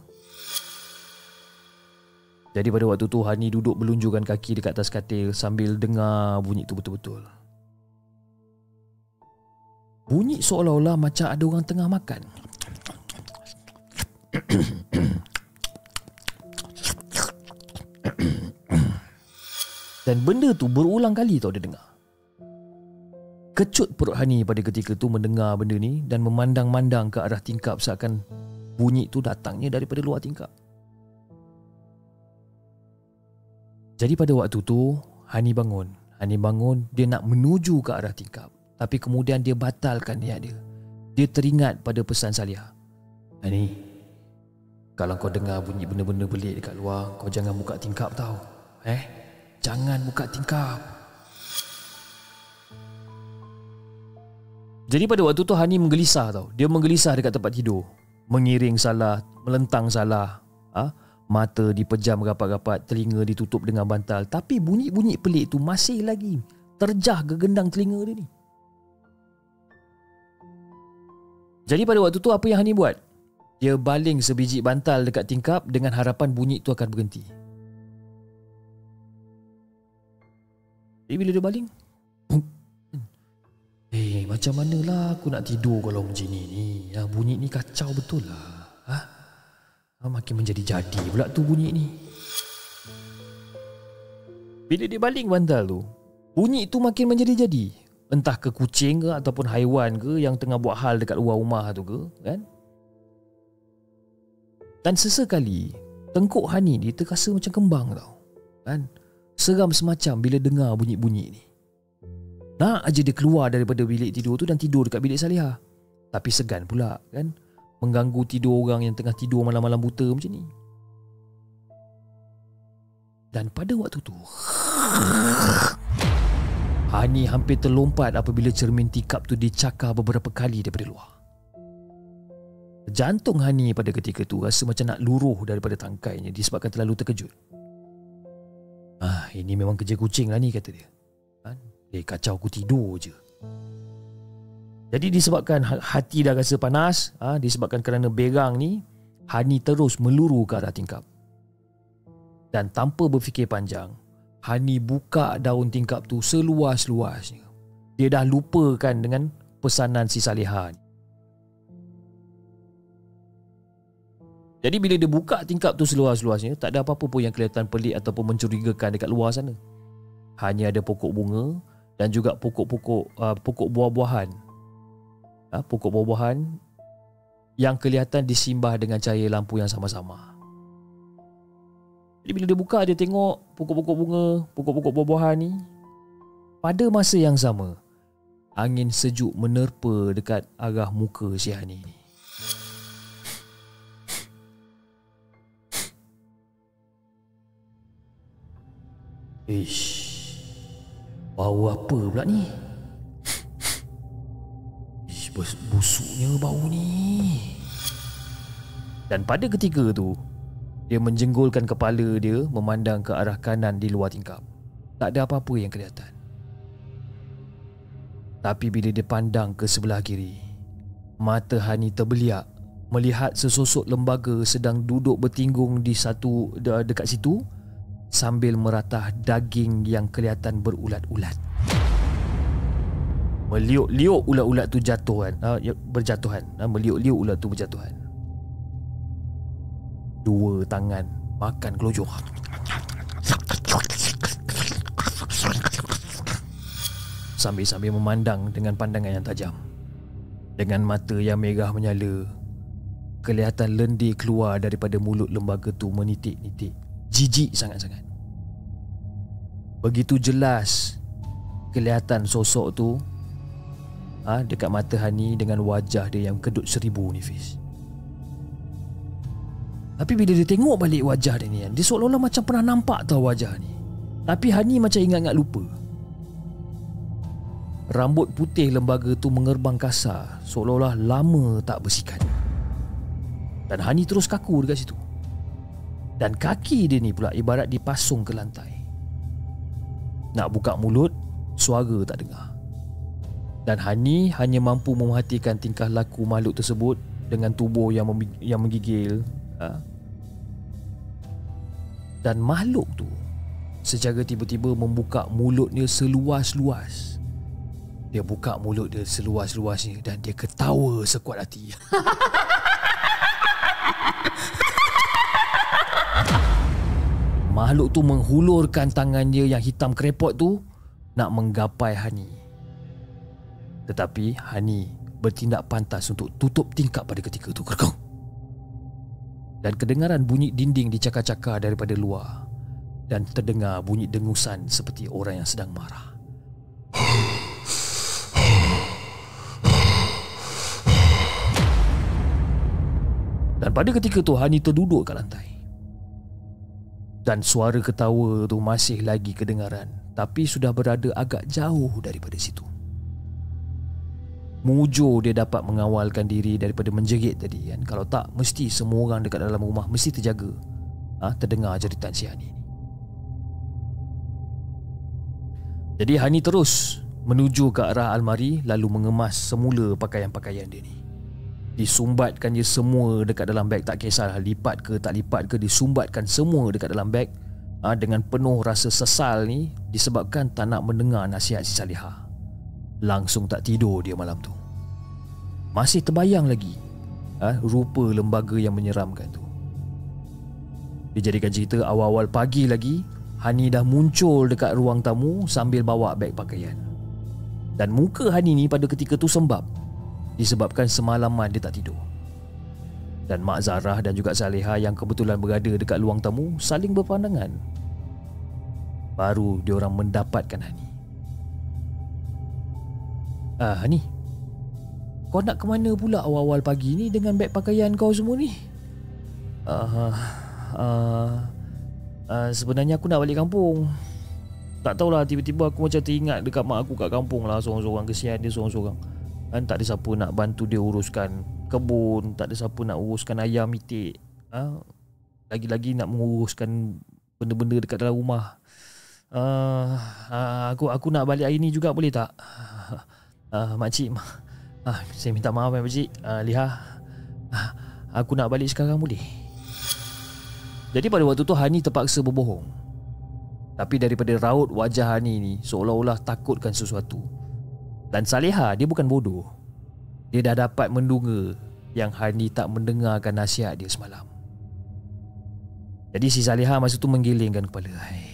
Jadi pada waktu tu Hani duduk berlunjurkan kaki Dekat atas katil Sambil dengar bunyi tu betul-betul. Bunyi seolah-olah Macam ada orang tengah makan Dan benda tu berulang kali tau dia dengar Kecut perut Hani pada ketika tu mendengar benda ni dan memandang-mandang ke arah tingkap seakan bunyi tu datangnya daripada luar tingkap. Jadi pada waktu tu, Hani bangun. Hani bangun, dia nak menuju ke arah tingkap. Tapi kemudian dia batalkan niat dia. Dia teringat pada pesan Salih. Hani, kalau kau dengar bunyi benda-benda belik dekat luar, kau jangan buka tingkap tau. Eh, jangan buka tingkap. Jadi pada waktu tu Hani menggelisah tau. Dia menggelisah dekat tempat tidur. Mengiring salah, melentang salah. Ha? Mata dipejam rapat-rapat, telinga ditutup dengan bantal. Tapi bunyi-bunyi pelik tu masih lagi terjah ke gendang telinga dia ni. Jadi pada waktu tu apa yang Hani buat? Dia baling sebiji bantal dekat tingkap dengan harapan bunyi tu akan berhenti. Jadi bila dia baling, Eh, macam manalah aku nak tidur kalau macam ni ni. Ya, bunyi ni kacau betul lah. Ha? ha? Makin menjadi jadi pula tu bunyi ni. Bila dia baling bantal tu, bunyi tu makin menjadi jadi. Entah ke kucing ke ataupun haiwan ke yang tengah buat hal dekat luar rumah tu ke, kan? Dan sesekali, tengkuk Hani ni terasa macam kembang tau. Kan? Seram semacam bila dengar bunyi-bunyi ni. Nak aja dia keluar daripada bilik tidur tu dan tidur dekat bilik Salihah. Tapi segan pula kan mengganggu tidur orang yang tengah tidur malam-malam buta macam ni. Dan pada waktu tu *sniffs* Hani hampir terlompat apabila cermin tikap tu dicakar beberapa kali daripada luar. Jantung Hani pada ketika tu rasa macam nak luruh daripada tangkainya disebabkan terlalu terkejut. Ah, ini memang kerja kucing lah ni kata dia. Eh kacau aku tidur je. Jadi disebabkan ha- hati dah rasa panas ha, Disebabkan kerana berang ni Hani terus meluru ke arah tingkap. Dan tanpa berfikir panjang Hani buka daun tingkap tu seluas-luasnya. Dia dah lupakan dengan pesanan si Salihah ni Jadi bila dia buka tingkap tu seluas-luasnya Tak ada apa-apa pun yang kelihatan pelik ataupun mencurigakan dekat luar sana. Hanya ada pokok bunga dan juga pokok-pokok uh, pokok buah-buahan. Uh, Pokok buah-buahan yang kelihatan disimbah dengan cahaya lampu yang sama-sama. Jadi bila dia buka dia tengok pokok-pokok bunga, pokok-pokok buah-buahan ni Pada masa yang sama Angin sejuk menerpa dekat arah muka si Hani ni Ish. Bau apa pula ni? Ish, bus- busuknya bau ni. Dan pada ketika tu, dia menjenggolkan kepala dia memandang ke arah kanan di luar tingkap. Tak ada apa-apa yang kelihatan. Tapi bila dia pandang ke sebelah kiri, mata Hani terbeliak melihat sesosok lembaga sedang duduk bertinggung di satu de- dekat situ sambil meratah daging yang kelihatan berulat-ulat. Meliuk-liuk ulat-ulat tu jatuhan, uh, berjatuhan. Uh, meliuk-liuk ulat tu berjatuhan. Dua tangan makan kelojok. Sambil-sambil memandang dengan pandangan yang tajam. Dengan mata yang merah menyala, kelihatan lendir keluar daripada mulut lembaga tu menitik-nitik jijik sangat-sangat. Begitu jelas kelihatan sosok tu ha, dekat mata Hani dengan wajah dia yang kedut seribu ni Fiz. Tapi bila dia tengok balik wajah dia ni dia seolah-olah macam pernah nampak tau wajah ni. Tapi Hani macam ingat-ingat lupa. Rambut putih lembaga tu mengerbang kasar seolah-olah lama tak bersikat. Dan Hani terus kaku dekat situ. Dan kaki dia ni pula ibarat dipasung ke lantai. Nak buka mulut, suara tak dengar. Dan Hani hanya mampu memerhatikan tingkah laku makhluk tersebut dengan tubuh yang mem- yang menggigil. Ha? Dan makhluk tu secara tiba-tiba membuka mulutnya seluas-luas. Dia buka mulut dia seluas-luasnya dan dia ketawa sekuat hati. *laughs* Makhluk tu menghulurkan tangannya yang hitam kerepot tu nak menggapai Hani. Tetapi Hani bertindak pantas untuk tutup tingkap pada ketika itu. Kerkong. Dan kedengaran bunyi dinding dicakar-cakar daripada luar dan terdengar bunyi dengusan seperti orang yang sedang marah. Dan pada ketika tu Hani terduduk kat lantai. Dan suara ketawa tu masih lagi kedengaran. Tapi sudah berada agak jauh daripada situ. Mujur dia dapat mengawalkan diri daripada menjerit tadi kan? Kalau tak mesti semua orang dekat dalam rumah mesti terjaga. Ha, Terdengar jeritan si Hani. Ni Jadi Hani terus menuju ke arah almari Lalu mengemas semula pakaian-pakaian dia ni Disumbatkan je semua dekat dalam beg. Tak kisah lipat ke tak lipat ke Disumbatkan semua dekat dalam beg ha, Dengan penuh rasa sesal ni Disebabkan tak nak mendengar nasihat si Salihah. Langsung tak tidur dia malam tu. Masih terbayang lagi ha, Rupa lembaga yang menyeramkan tu. Dijadikan cerita awal-awal pagi lagi Hani dah muncul dekat ruang tamu Sambil bawa beg pakaian. Dan muka Hani ni pada ketika tu sembab disebabkan semalaman dia tak tidur. Dan Mak Zarah dan juga Saleha yang kebetulan berada dekat luang tamu saling berpandangan. Baru diorang mendapatkan Hani. Ah, Hani. Kau nak ke mana pula awal-awal pagi ni dengan beg pakaian kau semua ni? Ah, uh, uh, sebenarnya aku nak balik kampung. Tak tahulah tiba-tiba aku macam teringat dekat mak aku kat kampung lah seorang-seorang kesian dia seorang-seorang. Kan tak ada siapa nak bantu dia uruskan kebun, tak ada siapa nak uruskan ayam itik. Ha? Lagi-lagi nak menguruskan benda-benda dekat dalam rumah. uh, uh, aku aku nak balik hari ni juga boleh tak? Uh, makcik, uh, saya minta maaf ya makcik. Uh, Liha, uh, aku nak balik sekarang boleh? Jadi pada waktu tu Hani terpaksa berbohong. Tapi daripada raut wajah Hani ni seolah-olah takutkan sesuatu. Dan Saleha dia bukan bodoh. Dia dah dapat menduga yang Hani tak mendengarkan nasihat dia semalam. Jadi si Saleha masa tu menggelingkan kepala. Hai.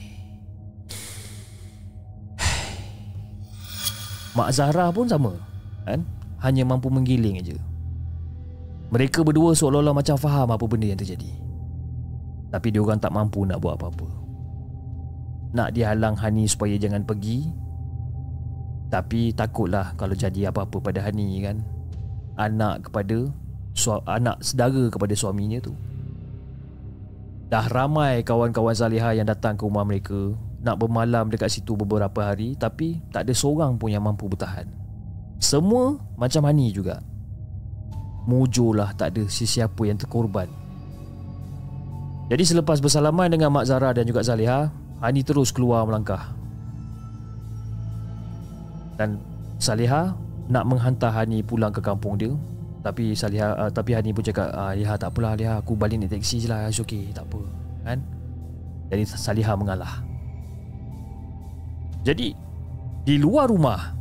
Mak Zahra pun sama kan? Hanya mampu menggiling aja. Mereka berdua seolah-olah macam faham apa benda yang terjadi. Tapi dia orang tak mampu nak buat apa-apa Nak dihalang Hani supaya jangan pergi Tapi takutlah kalau jadi apa-apa pada Hani kan? Anak kepada Anak sedara kepada suaminya tu. Dah ramai kawan-kawan Zaliha yang datang ke rumah mereka Nak bermalam dekat situ beberapa hari Tapi tak ada seorang pun yang mampu bertahan. Semua macam Hani juga. Mujurlah tak ada sesiapa yang terkorban. Jadi selepas bersalaman dengan Mak Zara dan juga Zaliha, Hani terus keluar melangkah. Dan Saliha nak menghantar Hani pulang ke kampung dia. Tapi Saliha uh, tapi Hani pun cakap, ah, "Ya tak apalah Liha, aku balik naik teksi je lah, it's okay, tak apa." Kan? Jadi Saliha mengalah. Jadi di luar rumah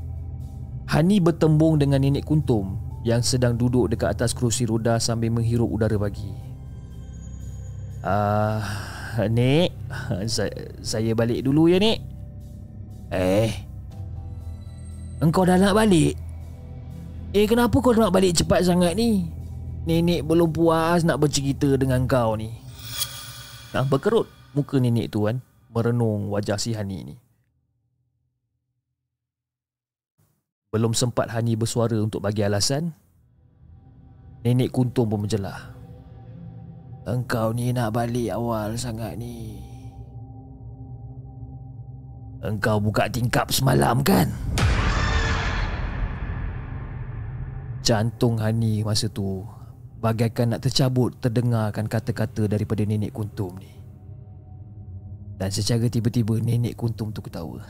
Hani bertembung dengan nenek kuntum yang sedang duduk dekat atas kerusi roda sambil menghirup udara pagi. Uh, Nik *laughs* saya, saya balik dulu ya Nik Eh Engkau dah nak balik? Eh kenapa kau nak balik cepat sangat ni? Nenek belum puas nak bercerita dengan kau ni. Nah berkerut muka nenek tu kan? Merenung wajah si Hani ni. Belum sempat Hani bersuara untuk bagi alasan Nenek kuntung pun menjelah. Engkau ni nak balik awal sangat ni. Engkau buka tingkap semalam kan? Jantung Hani masa tu Bagaikan nak tercabut terdengarkan kata-kata daripada nenek kuntum ni Dan secara tiba-tiba nenek kuntum tu ketawa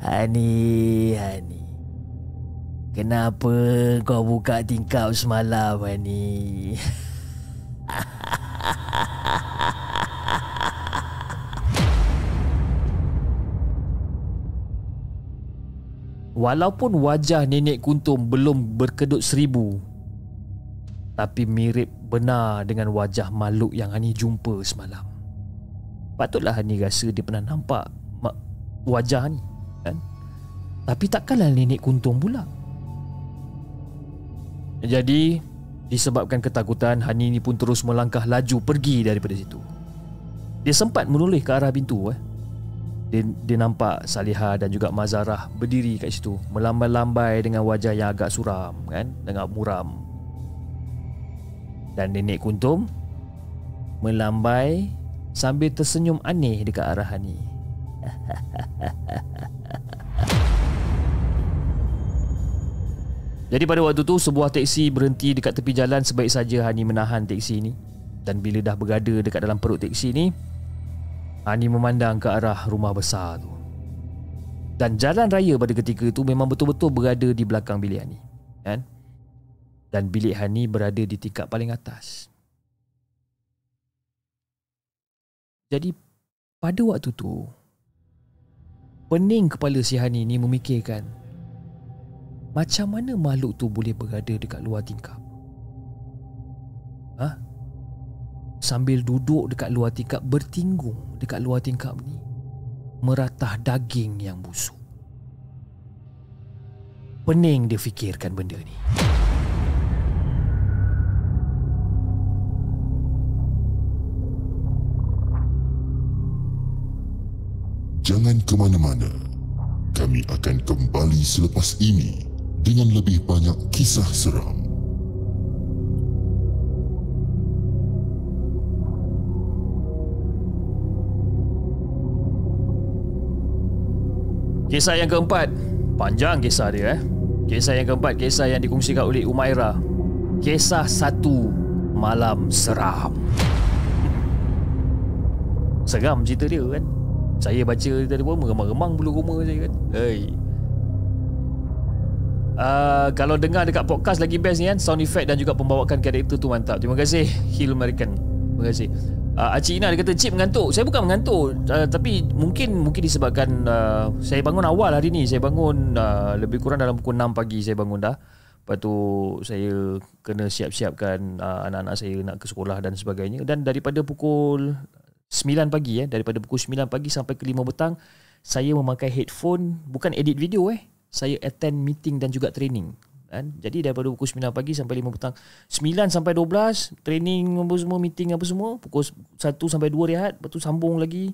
Hani, Hani. Kenapa kau buka tingkap semalam, Hani? *laughs* Walaupun wajah nenek kuntum belum berkedut seribu Tapi mirip benar dengan wajah makhluk yang Hani jumpa semalam Patutlah Hani rasa dia pernah nampak wajah ni kan? Tapi takkanlah nenek kuntung pula Jadi Disebabkan ketakutan Hani ni pun terus melangkah laju pergi daripada situ Dia sempat menoleh ke arah pintu eh. Dia, dia nampak Saliha dan juga Mazarah berdiri kat situ Melambai-lambai dengan wajah yang agak suram kan? Dengan muram. Dan nenek kuntum Melambai Sambil tersenyum aneh dekat arah Hani *laughs* Jadi pada waktu tu sebuah teksi berhenti dekat tepi jalan sebaik saja Hani menahan teksi ini dan bila dah berada dekat dalam perut teksi ini Hani memandang ke arah rumah besar tu. Dan jalan raya pada ketika itu memang betul-betul berada di belakang bilik Hani. Kan? Dan bilik Hani berada di tingkat paling atas. Jadi pada waktu tu pening kepala si Hani ni memikirkan macam mana makhluk tu boleh berada dekat luar tingkap? Ha? Sambil duduk dekat luar tingkap bertinggung dekat luar tingkap ni meratah daging yang busuk. Pening dia fikirkan benda ni. Jangan ke mana-mana. Kami akan kembali selepas ini dengan lebih banyak kisah seram. Kisah yang keempat, panjang kisah dia eh. Kisah yang keempat Kisah yang dikongsikan oleh Umaira. Kisah satu Malam seram. *laughs* Seram cerita dia kan? Saya baca tadi pun Meremang-remang bulu roma saya kan? Hei. Uh, kalau dengar dekat podcast lagi best ni kan? Sound effect dan juga pembawakan karakter tu mantap. Terima kasih Hill American. Terima kasih uh, Acik Ina dia kata Cip mengantuk. Saya bukan mengantuk uh, Tapi mungkin Mungkin disebabkan uh, Saya bangun awal hari ni. Saya bangun uh, Lebih kurang dalam pukul 6 pagi Saya bangun dah. Lepas tu Saya kena siap-siapkan uh, Anak-anak saya nak ke sekolah dan sebagainya. Dan daripada pukul 9 pagi eh Daripada pukul 9 pagi sampai ke 5 petang Saya memakai headphone Bukan edit video eh. Saya attend meeting dan juga training kan jadi daripada pukul 9 pagi sampai 5 petang 9 sampai 12 training apa semua meeting apa semua pukul 1 sampai 2 rehat lepas tu sambung lagi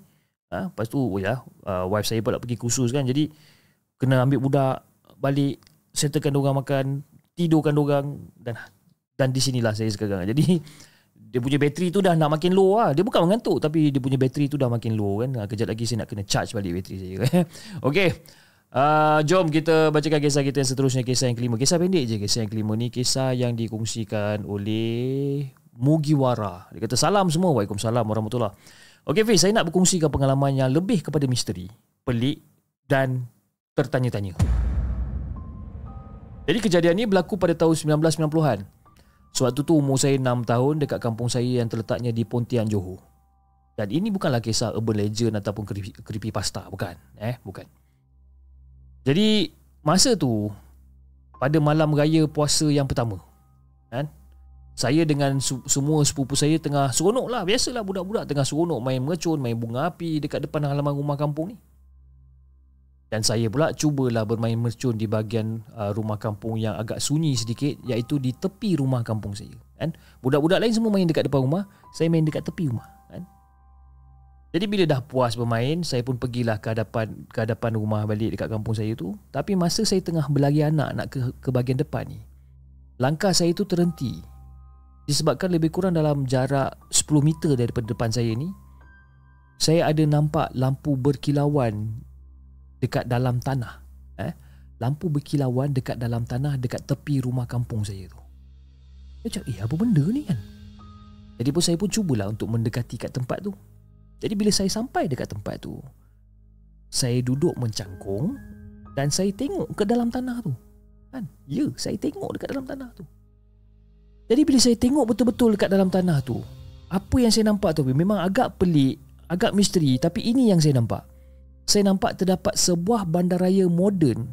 ha? lepas tu oh ya uh, wife saya pula pergi kursus kan jadi kena ambil budak balik settlekan orang makan tidurkan orang dan dan di sinilah saya sekarang jadi dia punya bateri tu dah nak makin low lah. Dia bukan mengantuk tapi dia punya bateri tu dah makin low kan. Kejap lagi saya nak kena charge balik bateri saya. *laughs* okay. Uh, jom kita bacakan kisah kita yang seterusnya Kisah yang kelima. Kisah pendek je kisah yang kelima ni Kisah yang dikongsikan oleh Mugiwara. Dia kata salam semua. Waalaikumsalam warahmatullahi Okey Fiz, saya nak berkongsikan pengalaman yang lebih kepada misteri Pelik dan tertanya-tanya. Jadi kejadian ni berlaku pada tahun 1990-an Suatu tu umur saya 6 tahun dekat kampung saya yang terletaknya di Pontian Johor Dan ini bukanlah kisah urban legend ataupun creepypasta Bukan, eh, bukan jadi masa tu pada malam raya puasa yang pertama kan saya dengan su- semua sepupu saya tengah seronok lah. Biasalah budak-budak tengah seronok main mercun main bunga api dekat depan halaman rumah kampung ni. Dan saya pula cubalah bermain mercun di bahagian uh, rumah kampung yang agak sunyi sedikit iaitu di tepi rumah kampung saya kan. Budak-budak lain semua main dekat depan rumah saya main dekat tepi rumah jadi bila dah puas bermain, saya pun pergilah ke hadapan ke hadapan rumah balik dekat kampung saya tu. Tapi masa saya tengah berlari anak nak ke ke bahagian depan ni, langkah saya tu terhenti. Disebabkan lebih kurang dalam jarak 10 meter daripada depan saya ni, saya ada nampak lampu berkilauan dekat dalam tanah. Eh? Lampu berkilauan dekat dalam tanah dekat tepi rumah kampung saya tu. Saya cakap, eh apa benda ni kan? Jadi pun saya pun cubalah untuk mendekati kat tempat tu. Jadi bila saya sampai dekat tempat tu Saya duduk mencangkung Dan saya tengok ke dalam tanah tu. Kan? Ya, saya tengok dekat dalam tanah tu. Jadi bila saya tengok betul-betul dekat dalam tanah tu Apa yang saya nampak tu? Memang agak pelik Agak misteri Tapi ini yang saya nampak. Saya nampak terdapat sebuah bandaraya moden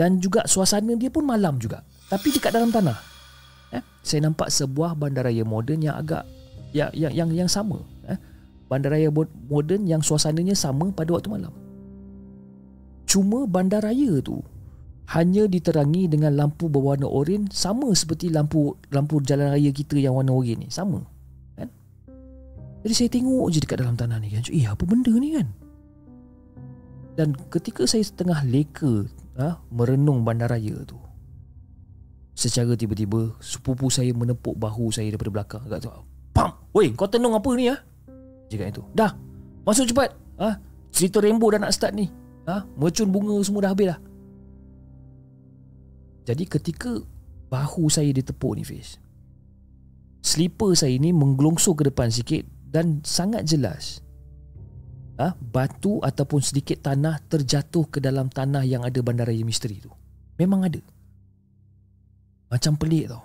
Dan juga suasana dia pun malam juga Tapi dekat dalam tanah. Eh? Saya nampak sebuah bandaraya moden yang agak yang yang yang, yang sama bandaraya moden yang suasananya sama pada waktu malam. Cuma bandaraya tu hanya diterangi dengan lampu berwarna oranye sama seperti lampu lampu jalan raya kita yang warna oranye ni, sama. Kan? Jadi saya tengok je dekat dalam tanah ni kan. Eh, apa benda ni kan? Dan ketika saya setengah leka ha, merenung bandaraya tu, secara tiba-tiba sepupu saya menepuk bahu saya daripada belakang. Kata, Pam! Woi, kau tenung apa ni ya? Cakap itu Dah. Masuk cepat. Ha? Cerita rainbow dah nak start ni. Ha? Mercun bunga semua dah habis dah. Jadi ketika Bahu saya ditepuk ni Fiz Slipper saya ni menggelongsor ke depan sikit Dan sangat jelas ha? Batu ataupun sedikit tanah Terjatuh ke dalam tanah yang ada bandaraya misteri tu. Memang ada. Macam pelik tau.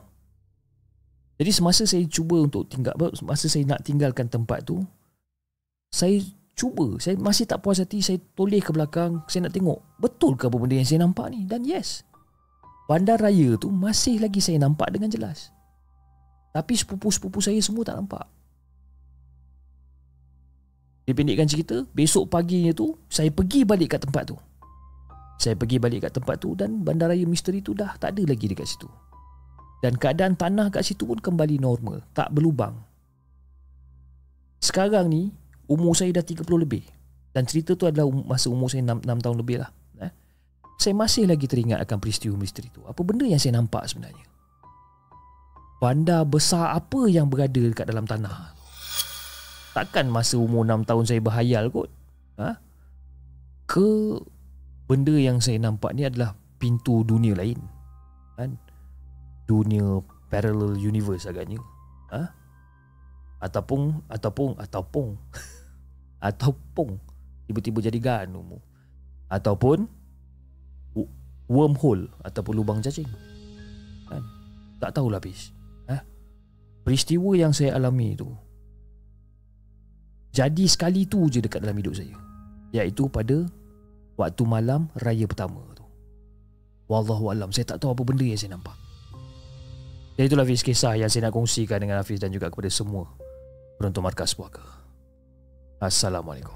Jadi semasa saya cuba untuk tinggal masa saya nak tinggalkan tempat tu saya cuba. Saya masih tak puas hati. Saya toleh ke belakang. Saya nak tengok betul ke apa benda yang saya nampak ni? Dan yes bandar raya tu masih lagi saya nampak dengan jelas. Tapi sepupu-sepupu saya semua tak nampak. Dipendekkan cerita besok paginya tu saya pergi balik kat tempat tu. Saya pergi balik kat tempat tu dan bandaraya misteri tu dah tak ada lagi dekat situ. Dan keadaan tanah kat situ pun kembali normal tak berlubang. Sekarang ni umur saya dah 30 lebih dan cerita tu adalah um, masa umur saya 6, 6 tahun lebih lah eh? saya masih lagi teringat akan peristiwa misteri tu apa benda yang saya nampak sebenarnya bandar besar apa yang berada dekat dalam tanah takkan masa umur 6 tahun saya berhayal kot ha? ke benda yang saya nampak ni adalah pintu dunia lain. Kan? Dunia parallel universe agaknya. Ha? Ataupun ataupun ataupun *laughs* ataupun tiba-tiba jadi ganu ataupun wormhole ataupun lubang cacing. Kan? Tak tahulah habis. Ha? Peristiwa yang saya alami itu jadi sekali tu je dekat dalam hidup saya. Iaitu pada waktu malam raya pertama tu. Wallahu alam, saya tak tahu apa benda yang saya nampak. Dan itulah Hafiz kisah yang saya nak kongsikan dengan Hafiz dan juga kepada semua penonton markas puaka. Assalamualaikum.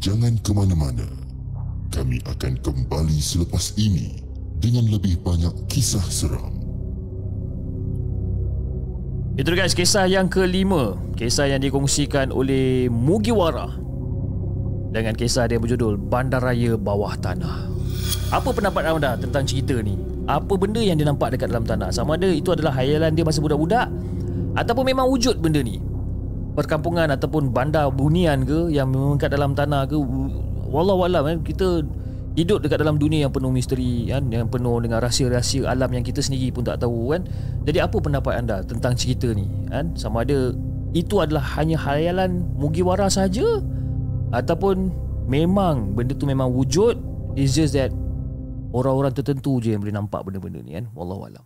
Jangan ke mana-mana. Kami akan kembali selepas ini dengan lebih banyak kisah seram. Itu guys kisah yang kelima Kisah yang dikongsikan oleh Mugiwara Dengan kisah dia berjudul Bandaraya Bawah Tanah Apa pendapat anda tentang cerita ni? Apa benda yang dia nampak dekat dalam tanah? Sama ada itu adalah hayalan dia masa budak-budak? Ataupun memang wujud benda ni? Perkampungan ataupun bandar bunian ke Yang memang kat dalam tanah ke? Wallahualam eh, Kita hidup dekat dalam dunia yang penuh misteri kan? Yang penuh dengan rahsia-rahsia alam yang kita sendiri pun tak tahu kan? Jadi apa pendapat anda tentang cerita ni kan? Sama ada itu adalah hanya khayalan mugiwara saja? Ataupun memang benda tu memang wujud it's just that orang-orang tertentu je yang boleh nampak benda-benda ni kan? Wallahu alam.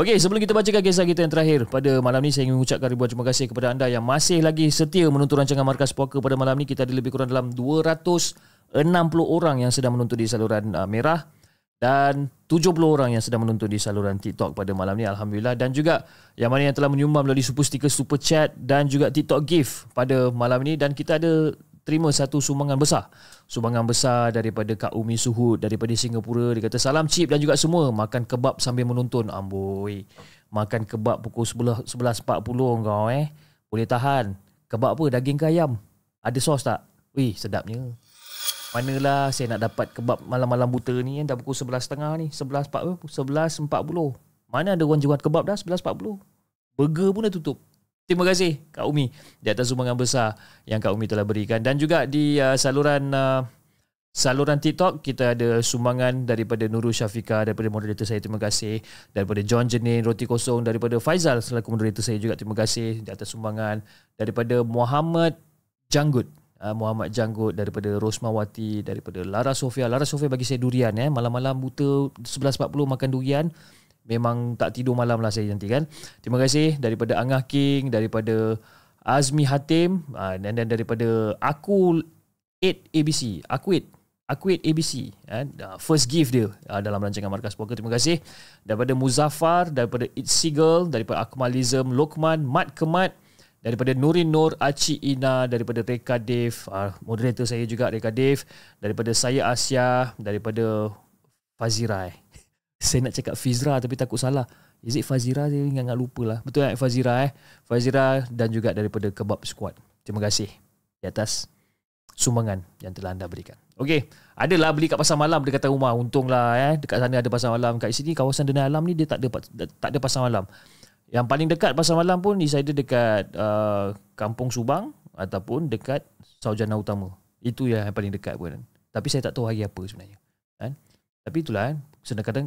Okey, sebelum kita bacakan kisah kita yang terakhir pada malam ni saya ingin mengucapkan ribuan terima kasih kepada anda yang masih lagi setia menonton rancangan Markas Poker pada malam ni. Kita ada lebih kurang dalam 200 60 orang yang sedang menonton di saluran uh, merah dan 70 orang yang sedang menonton di saluran TikTok pada malam ni alhamdulillah. Dan juga yang mana yang telah menyumbang melalui super sticker super chat dan juga TikTok gift pada malam ini dan kita ada terima satu sumbangan besar. Sumbangan besar daripada Kak Umi Suhud daripada Singapura. Dia kata salam chip dan juga semua. Makan kebab sambil menonton amboi. Makan kebab pukul 11 11.40 kau eh. Boleh tahan. Kebab apa? Daging ke ayam? Ada sos tak? Wih sedapnya. Manalah saya nak dapat kebab malam-malam buta ni Dah pukul 11.30 ni. 11.40 11.40 Mana ada orang jual kebab dah? 11.40 Burger pun dah tutup Terima kasih Kak Umi Di atas sumbangan besar Yang Kak Umi telah berikan. Dan juga di uh, saluran uh, Saluran TikTok Kita ada sumbangan Daripada Nurul Syafika Daripada moderator saya Terima kasih. Daripada John Jenin Roti Kosong Daripada Faizal Selaku moderator saya juga Terima kasih Di atas sumbangan. Daripada Muhammad Janggut uh, Muhammad Janggut daripada Rosmawati daripada Lara Sofia. Lara Sofia bagi saya durian eh. Malam-malam buta 11.40 makan durian memang tak tidur malam lah saya nanti kan terima kasih daripada Angah King daripada Azmi Hatim uh, dan, dan daripada aku 8 ABC aku 8 aku 8 ABC eh? uh, first gift dia dalam rancangan Markas Poker terima kasih daripada Muzaffar daripada It's Seagull daripada Akmalism Lokman Mat Kemat daripada Nurin Nur Aci Ina daripada Reka Dev moderator saya juga Reka Dev daripada saya Asia daripada Fazira eh. Saya nak cakap Fizra tapi takut salah is it Fazira saya ingat-ingat lupa lah betul tak Fazira eh Fazira dan juga daripada Kebab Squad terima kasih di atas sumbangan yang telah anda berikan Okey, adalah beli kat pasar malam dekat rumah. Untunglah eh dekat sana ada pasar malam. Kat sini kawasan Dena Alam ni dia tak ada tak ada pasar malam. Yang paling dekat pasar malam pun is either dekat uh, Kampung Subang ataupun dekat Saujana Utama. Itu yang paling dekat pun. Tapi saya tak tahu hari apa sebenarnya. Kan? Tapi itulah kan. Kadang-kadang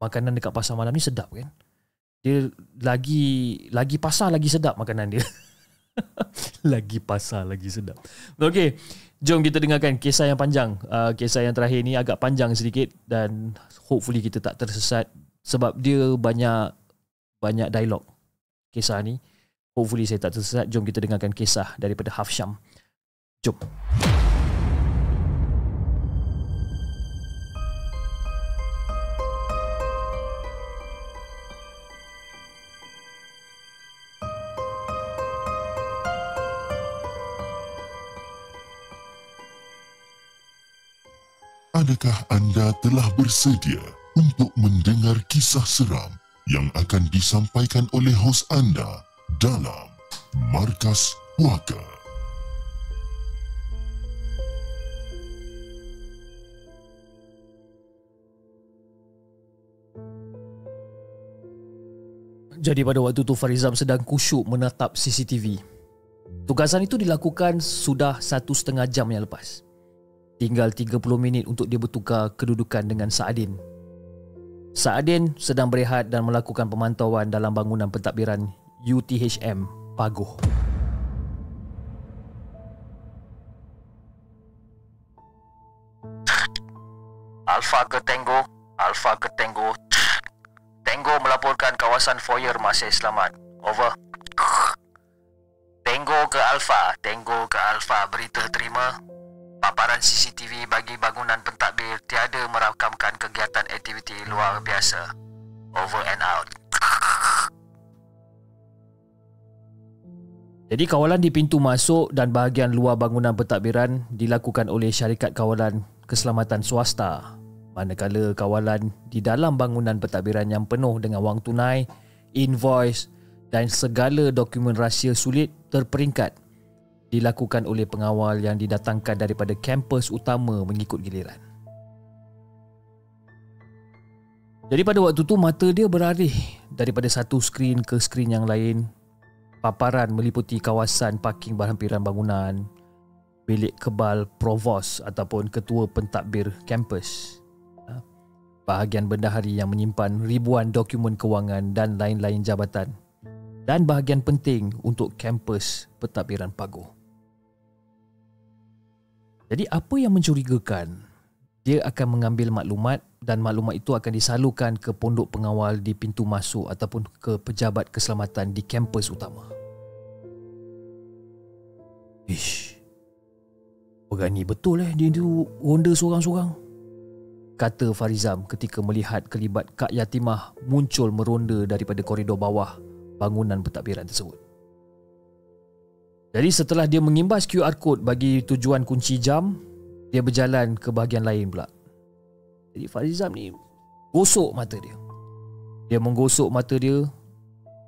makanan dekat pasar malam ni sedap kan. Dia lagi lagi pasar lagi sedap makanan dia. *laughs* lagi pasar lagi sedap. Okey. Jom kita dengarkan kisah yang panjang. Uh, kisah yang terakhir ni agak panjang sedikit dan hopefully kita tak tersesat sebab dia banyak banyak dialog kisah ni. Hopefully saya tak tersesat. Jom kita dengarkan kisah daripada Hafsham. Jom. Adakah anda telah bersedia untuk mendengar kisah seram yang akan disampaikan oleh hos anda dalam Markas Puaka. Jadi pada waktu tu Farizam sedang kusyuk menatap CCTV. Tugasan itu dilakukan sudah satu setengah jam yang lepas. Tinggal 30 minit untuk dia bertukar kedudukan dengan Saadin. Saadin sedang berehat dan melakukan pemantauan dalam bangunan pentadbiran UTHM Pagoh. Alpha ke Tango, Alpha ke Tango. Tango melaporkan kawasan foyer masih selamat. Over. Tango ke Alpha, Tango ke Alpha. Berita terima. Paparan CCTV bagi bangunan pentadbir tiada merakamkan kegiatan aktiviti luar biasa. Over and out. *laughs* Jadi kawalan di pintu masuk dan bahagian luar bangunan pentadbiran dilakukan oleh syarikat kawalan keselamatan swasta manakala kawalan di dalam bangunan pentadbiran yang penuh dengan wang tunai, invoice dan segala dokumen rahsia sulit terperingkat dilakukan oleh pengawal yang didatangkan daripada kampus utama mengikut giliran. Jadi pada waktu tu mata dia beralih daripada satu skrin ke skrin yang lain paparan meliputi kawasan parking berhampiran bangunan, bilik kebal provos ataupun ketua pentadbir kampus, ha? bahagian bendahari yang menyimpan ribuan dokumen kewangan dan lain-lain jabatan dan bahagian penting untuk kampus pentadbiran Pago. Jadi apa yang mencurigakan? Dia akan mengambil maklumat dan maklumat itu akan disalurkan ke pondok pengawal di pintu masuk ataupun ke pejabat keselamatan di kampus utama. Ish. Berani betul eh dia tu ronda seorang-seorang. Kata Farizam ketika melihat kelibat Kak Yatimah muncul meronda daripada koridor bawah bangunan pentadbiran tersebut. Jadi setelah dia mengimbas QR code bagi tujuan kunci jam, dia berjalan ke bahagian lain pula. Jadi Farizam ni gosok mata dia. Dia menggosok mata dia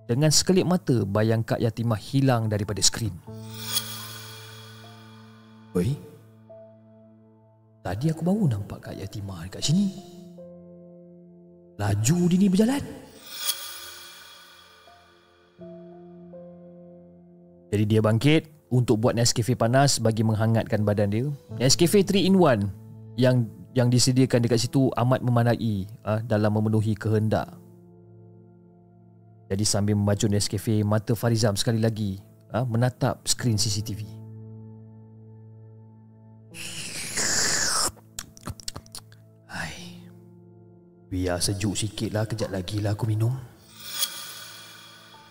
dengan sekelip mata bayang Kak Yatimah hilang daripada skrin. Oi. Tadi aku baru nampak Kak Yatimah dekat sini. Laju dia ni berjalan. Jadi dia bangkit untuk buat Nescafe panas bagi menghangatkan badan dia. Nescafe 3 in 1 yang yang disediakan dekat situ amat memadai ah, dalam memenuhi kehendak. Jadi sambil membaca Nescafe, mata Farizam sekali lagi ah, menatap skrin CCTV. Biar sejuk sikit lah Kejap lagi lah aku minum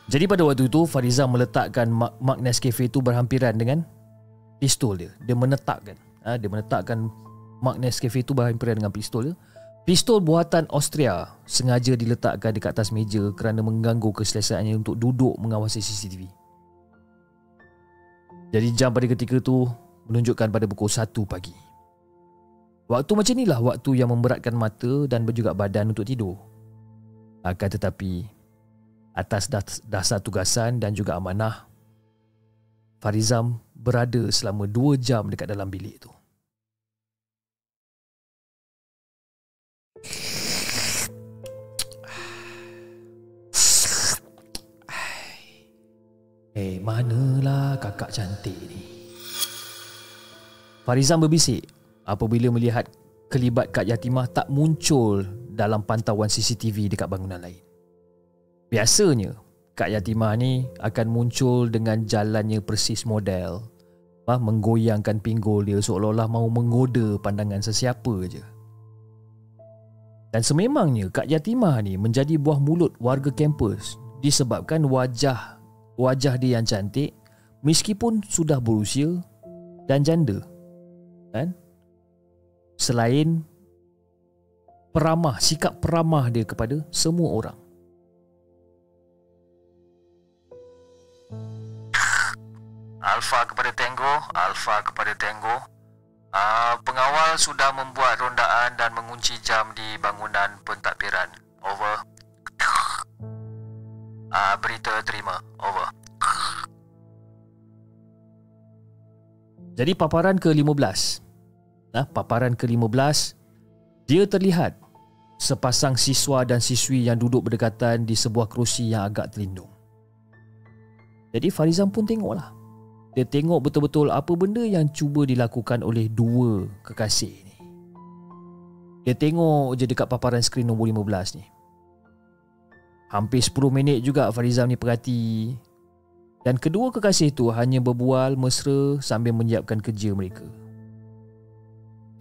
Jadi pada waktu itu Fariza meletakkan Mark Nescafe itu berhampiran dengan Pistol dia. Dia menetapkan ha, Dia menetapkan Mark Nescafe itu berhampiran dengan pistol dia. Pistol buatan Austria Sengaja diletakkan dekat atas meja Kerana mengganggu keselesaannya Untuk duduk mengawasi CCTV Jadi jam pada ketika itu Menunjukkan pada pukul 1 pagi. Waktu macam inilah waktu yang memberatkan mata dan juga badan untuk tidur. Akan tetapi, atas dasar tugasan dan juga amanah, Farizam berada selama dua jam dekat dalam bilik itu. Eh, manalah kakak cantik ni? Farizam berbisik apabila melihat kelibat Kak Yatimah tak muncul dalam pantauan CCTV dekat bangunan lain. Biasanya, Kak Yatimah ni akan muncul dengan jalannya persis model, ah, menggoyangkan pinggul dia seolah-olah mahu menggoda pandangan sesiapa je. Dan sememangnya Kak Yatimah ni menjadi buah mulut warga kampus disebabkan wajah wajah dia yang cantik meskipun sudah berusia dan janda. Kan? selain peramah, sikap peramah dia kepada semua orang. Alfa kepada Tango, Alfa kepada Tango. Uh, pengawal sudah membuat rondaan dan mengunci jam di bangunan pentadbiran. Over. Uh, berita terima. Over. Jadi paparan ke-15 ha, paparan ke-15 dia terlihat sepasang siswa dan siswi yang duduk berdekatan di sebuah kerusi yang agak terlindung. Jadi Farizam pun tengoklah. Dia tengok betul-betul apa benda yang cuba dilakukan oleh dua kekasih ni. Dia tengok je dekat paparan skrin nombor 15 ni. Hampir 10 minit juga Farizam ni perhati dan kedua kekasih itu hanya berbual mesra sambil menyiapkan kerja mereka.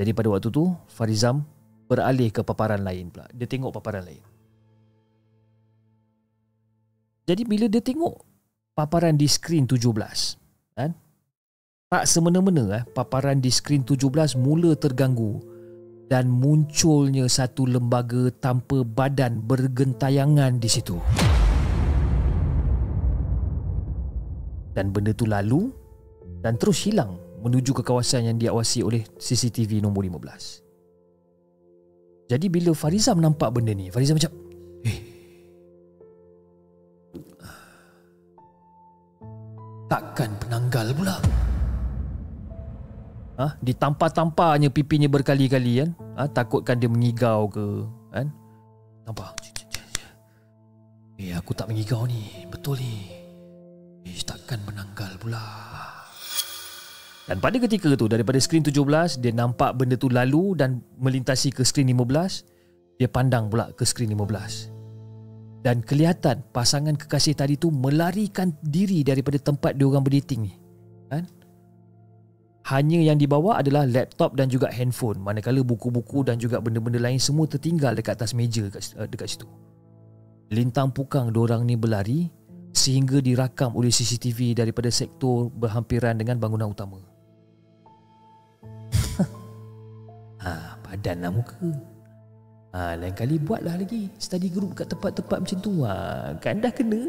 Jadi pada waktu tu Farizam beralih ke paparan lain pula. Dia tengok paparan lain. Jadi bila dia tengok paparan di skrin 17, kan? Tak semena-mena eh, paparan di skrin 17 mula terganggu dan munculnya satu lembaga tanpa badan bergentayangan di situ. Dan benda tu lalu dan terus hilang menuju ke kawasan yang diawasi oleh CCTV nombor 15. Jadi bila Farizam nampak benda ni, Farizam macam, eh, takkan penanggal pula. Ha? Ditampar-tamparnya pipinya berkali-kali kan. Ha? Takutkan dia mengigau ke. Kan? Nampak? Eh, aku tak mengigau ni. Betul ni. Eh, takkan penanggal pula. Dan pada ketika tu daripada skrin 17 dia nampak benda tu lalu dan melintasi ke skrin 15 dia pandang pula ke skrin 15 dan kelihatan pasangan kekasih tadi tu melarikan diri daripada tempat dia orang berdating ni. Kan? Hanya yang dibawa adalah laptop dan juga handphone. Manakala buku-buku dan juga benda-benda lain semua tertinggal dekat atas meja dekat, eh, dekat situ. Lintang pukang dua orang ni berlari sehingga dirakam oleh CCTV daripada sektor berhampiran dengan bangunan utama. *laughs* Ha, padanlah muka. Ha, lain kali buatlah lagi study group kat tempat-tempat macam tu. Ha, kan dah kena. *laughs*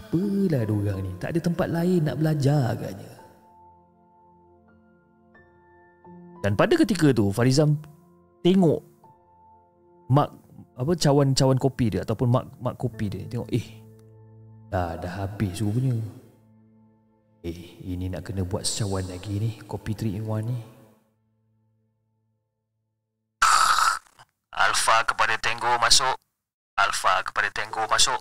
Apalah dua orang ni. Tak ada tempat lain nak belajar agaknya. Dan pada ketika tu Farizam tengok mak apa cawan-cawan kopi dia ataupun mak mak kopi dia tengok eh dah dah habis rupanya. Eh, ini nak kena buat secawan lagi ni Kopi 3 in 1 ni Alpha kepada Tango masuk Alpha kepada Tango masuk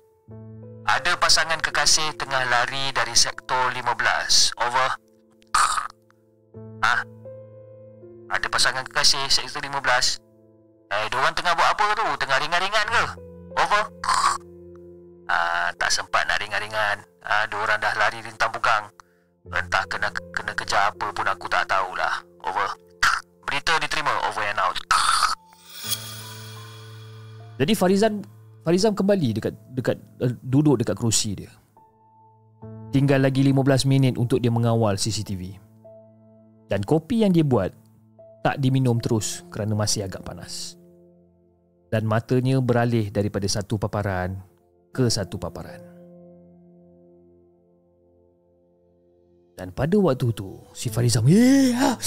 Ada pasangan kekasih tengah lari dari sektor 15 Over Ah, Ada pasangan kekasih sektor 15 Eh, diorang tengah buat apa tu? Tengah ringan-ringan ke? Over Ah, tak sempat nak ringan-ringan Ah, diorang dah lari rintang bugang Entah kena kena kejar apa pun aku tak tahulah. Over. Berita diterima. Over and out. Jadi Farizan Farizam kembali dekat dekat uh, duduk dekat kerusi dia. Tinggal lagi 15 minit untuk dia mengawal CCTV. Dan kopi yang dia buat tak diminum terus kerana masih agak panas. Dan matanya beralih daripada satu paparan ke satu paparan. Dan pada waktu tu Si Farizam Eh ha,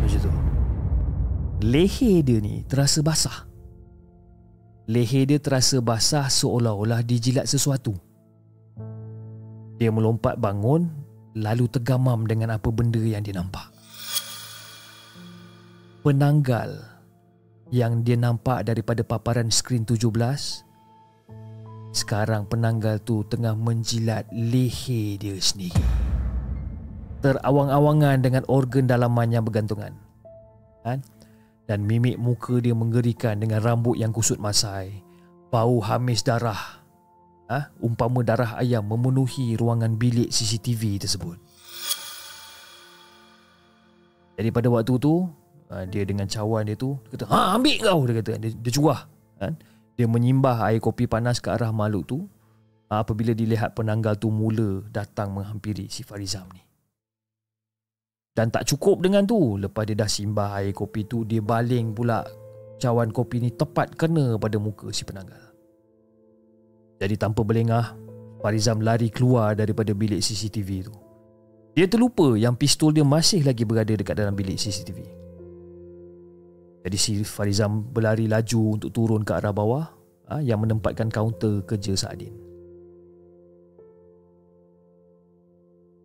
Macam tu Leher dia ni terasa basah Leher dia terasa basah seolah-olah dijilat sesuatu Dia melompat bangun Lalu tergamam dengan apa benda yang dia nampak Penanggal Yang dia nampak daripada paparan skrin 17 sekarang penanggal tu tengah menjilat leher dia sendiri. Terawang-awangan dengan organ dalaman yang bergantungan. Kan? Dan mimik muka dia mengerikan dengan rambut yang kusut masai. Bau hamis darah. Ha? Umpama darah ayam memenuhi ruangan bilik CCTV tersebut. Jadi pada waktu tu, ha, dia dengan cawan dia tu, dia kata, ha, ambil kau, dia kata. Dia, dia curah. Kan? Dia menyimbah air kopi panas ke arah makhluk tu apabila dilihat penanggal tu mula datang menghampiri si Farizam ni. Dan tak cukup dengan tu, lepas dia dah simbah air kopi tu, dia baling pula cawan kopi ni tepat kena pada muka si penanggal. Jadi tanpa berlengah, Farizam lari keluar daripada bilik CCTV tu. Dia terlupa yang pistol dia masih lagi berada dekat dalam bilik CCTV. Jadi si Farizam berlari laju untuk turun ke arah bawah ha, yang menempatkan kaunter kerja Saadin.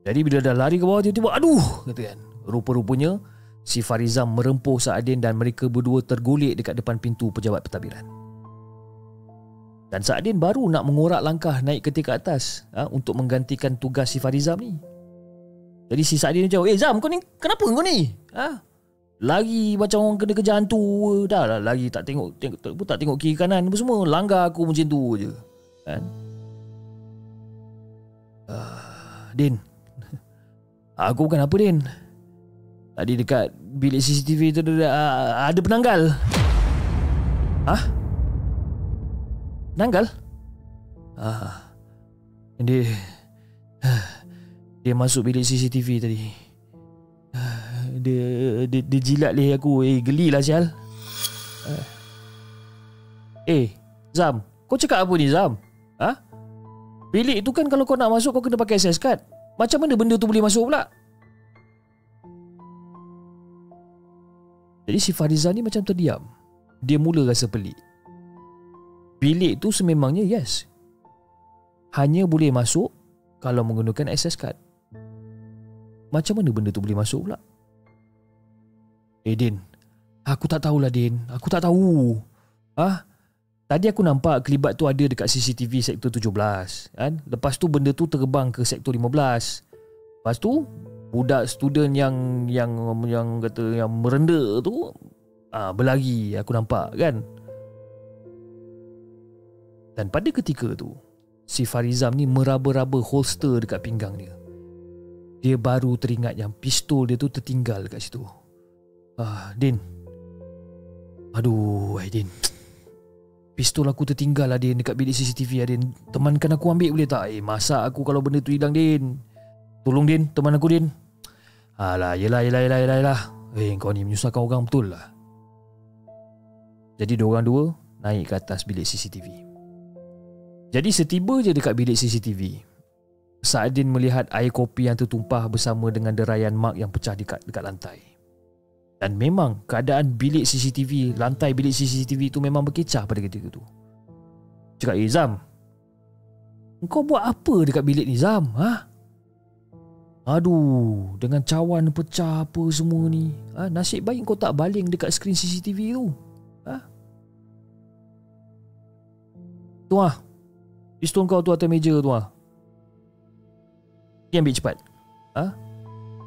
Jadi bila dah lari ke bawah tiba-tiba aduh kata kan. Rupa-rupanya si Farizam merempuh Saadin dan mereka berdua tergolek dekat depan pintu pejabat pentadbiran. Dan Saadin baru nak mengorak langkah naik ke tingkat atas ha, untuk menggantikan tugas si Farizam ni. Jadi si Saadin macam, eh Zam kau ni kenapa kau ni? Ha? Lagi macam orang kena kerja hantu Dah lah lagi tak tengok, tengok tak, tak tengok kiri kanan apa semua Langgar aku macam tu je Kan uh, Din Aku bukan apa Din? Tadi dekat bilik CCTV tu ada, ada penanggal. Hah? Penanggal? Ah, dia Dia masuk bilik CCTV tadi. Dia, dia, dia jilat leher aku. Eh geli lah sial Eh. Zam. Kau cakap apa ni Zam? Ha Bilik tu kan kalau kau nak masuk Kau kena pakai access card Macam mana benda tu boleh masuk pula? Jadi si Fariza ni macam terdiam. Dia mula rasa pelik. Bilik tu sememangnya yes. Hanya boleh masuk Kalau menggunakan access card. Macam mana benda tu boleh masuk pula? Eh Din. Aku tak tahulah Din. Aku tak tahu. Ah, Tadi aku nampak kelibat tu ada dekat CCTV sektor 17 kan? Lepas tu benda tu terbang ke sektor 15 Lepas tu Budak student yang Yang yang kata Yang merenda tu ah, Berlari Aku nampak kan Dan pada ketika tu Si Farizam ni meraba-raba holster dekat pinggang dia Dia baru teringat yang pistol dia tu tertinggal dekat situ Ah, Din. Aduh, Aidin. Pistol aku tertinggal lah Din dekat bilik CCTV lah Din. Temankan aku ambil boleh tak? Eh, masa aku kalau benda tu hilang Din? Tolong Din, teman aku Din. Alah, yelah, yelah, yelah, yelah, yelah. Eh, kau ni menyusahkan orang betul lah. Jadi, dua orang dua naik ke atas bilik CCTV. Jadi, setiba je dekat bilik CCTV, Saadin melihat air kopi yang tertumpah bersama dengan derayan mak yang pecah dekat, dekat lantai. Dan memang keadaan bilik CCTV, lantai bilik CCTV itu memang berkecah pada ketika itu. Cakap, eh Zam, kau buat apa dekat bilik ni Zam? Ha? Aduh, dengan cawan pecah apa semua ni. Ha? Nasib baik kau tak baling dekat skrin CCTV tu. Ha? Tu ah. Pistol kau tu atas meja tu ah. Pergi ambil cepat. Ha?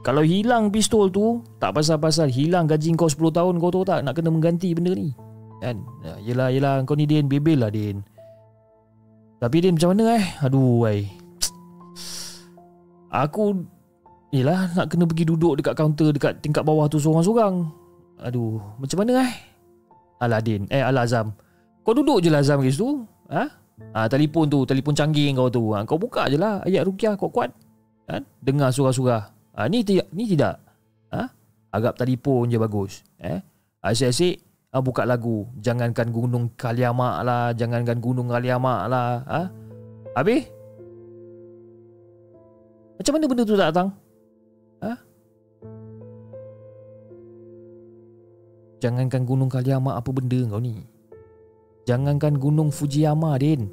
Kalau hilang pistol tu Tak pasal-pasal Hilang gaji kau 10 tahun Kau tahu tak Nak kena mengganti benda ni? Kan? Ya, Yelah yelah. Kau ni Din Bebel lah Din. Tapi Din macam mana eh? Aduh ay. *tsk* Aku Yelah Nak kena pergi duduk Dekat kaunter Dekat tingkat bawah tu Sorang-sorang Aduh Macam mana eh? Alah Din. Eh alah Azam. Kau duduk je lah Azam kat situ. Ha? Ha, telefon tu, telefon canggih kau tu. Ha, kau buka je lah. Ayat rukiah kuat-kuat. Ha? Dengar surah-surah. Ha, ni tidak, ni tidak. Ha? Agak telefon je bagus. Eh? Asyik-asyik ha, buka lagu. Jangankan gunung Kaliamak lah, jangankan gunung Kaliamak lah. Ha? Habis? Macam mana benda tu tak datang? Ha? Jangankan gunung Kaliamak apa benda kau ni? Jangankan gunung Fujiyama, Din.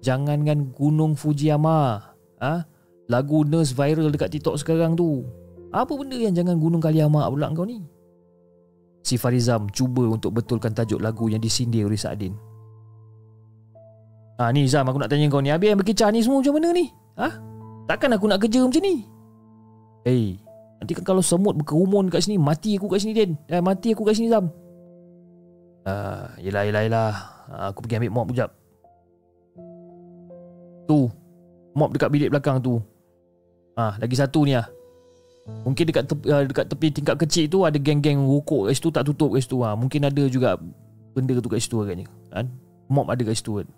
Jangankan gunung Fujiyama. Ha? Lagu Nurse viral dekat TikTok sekarang tu Apa benda yang jangan gunung kali amak pula kau ni Si Farizam cuba untuk betulkan tajuk lagu yang disindir oleh Sa'adin Ha ni Zam aku nak tanya kau ni Habis yang berkecah ni semua macam mana ni Ha? Takkan aku nak kerja macam ni Hey Nanti kan kalau semut berkerumun kat sini Mati aku kat sini Din eh, Mati aku kat sini Zam Ah, yelah, yelah, yelah. Aku pergi ambil mop sekejap. Tu. Mop dekat bilik belakang tu. Ah, lagi satu ni ah. Mungkin dekat tepi, uh, dekat tepi tingkap kecil tu ada geng-geng rokok kat situ tak tutup kat situ ah. Mungkin ada juga benda tu kat situ agaknya. Kan? Mop ada kat situ kan.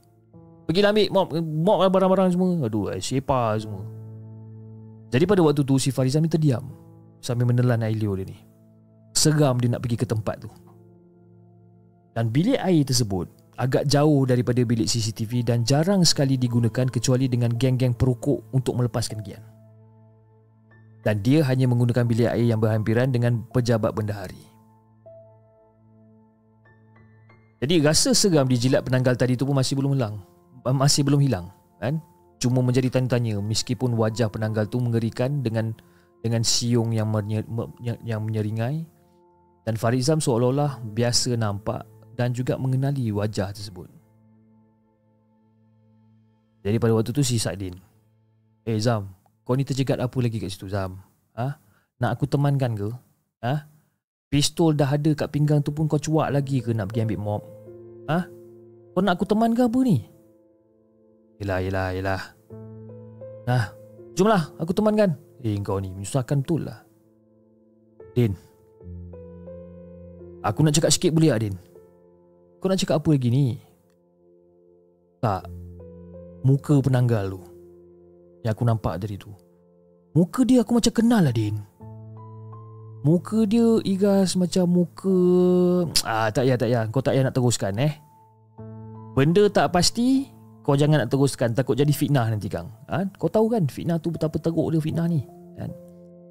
Pergilah ambil mop, mop barang-barang semua. Aduh, eh, sepa semua. Jadi pada waktu tu si Farizam ni terdiam sambil menelan air liur dia ni. Seram dia nak pergi ke tempat tu. Dan bilik air tersebut agak jauh daripada bilik CCTV dan jarang sekali digunakan kecuali dengan geng-geng perokok untuk melepaskan gian dan dia hanya menggunakan bilik air yang berhampiran dengan pejabat bendahari. Jadi rasa seram di jilat penanggal tadi tu pun masih belum hilang. Masih belum hilang, kan? Cuma menjadi tanya-tanya meskipun wajah penanggal tu mengerikan dengan dengan siung yang, yang menyeringai Dan Farizam seolah-olah biasa nampak dan juga mengenali wajah tersebut. Jadi pada waktu tu si Saidin Eh Zam Kau ni terjegat apa lagi kat situ Zam? Ha? Nak aku temankan ke? Ha? Pistol dah ada kat pinggang tu pun kau cuak lagi ke Nak pergi ambil mop ha? Kau nak aku temankan apa ni? Yelah yelah yelah. Nah Jomlah aku temankan. Eh kau ni menyusahkan betul lah. Din. Aku nak cakap sikit boleh tak Din? Kau nak cakap apa lagi ni? Tak. Muka penanggal tu yang aku nampak dari tu. Muka dia aku macam kenal lah Din. Muka dia igas macam muka... *tsk* Ah tak ya tak ya. Kau tak ya nak teruskan eh. Benda tak pasti, kau jangan nak teruskan. Takut jadi fitnah nanti Kang. Ha? Kau tahu kan fitnah tu betapa teruk dia fitnah ni. Kan?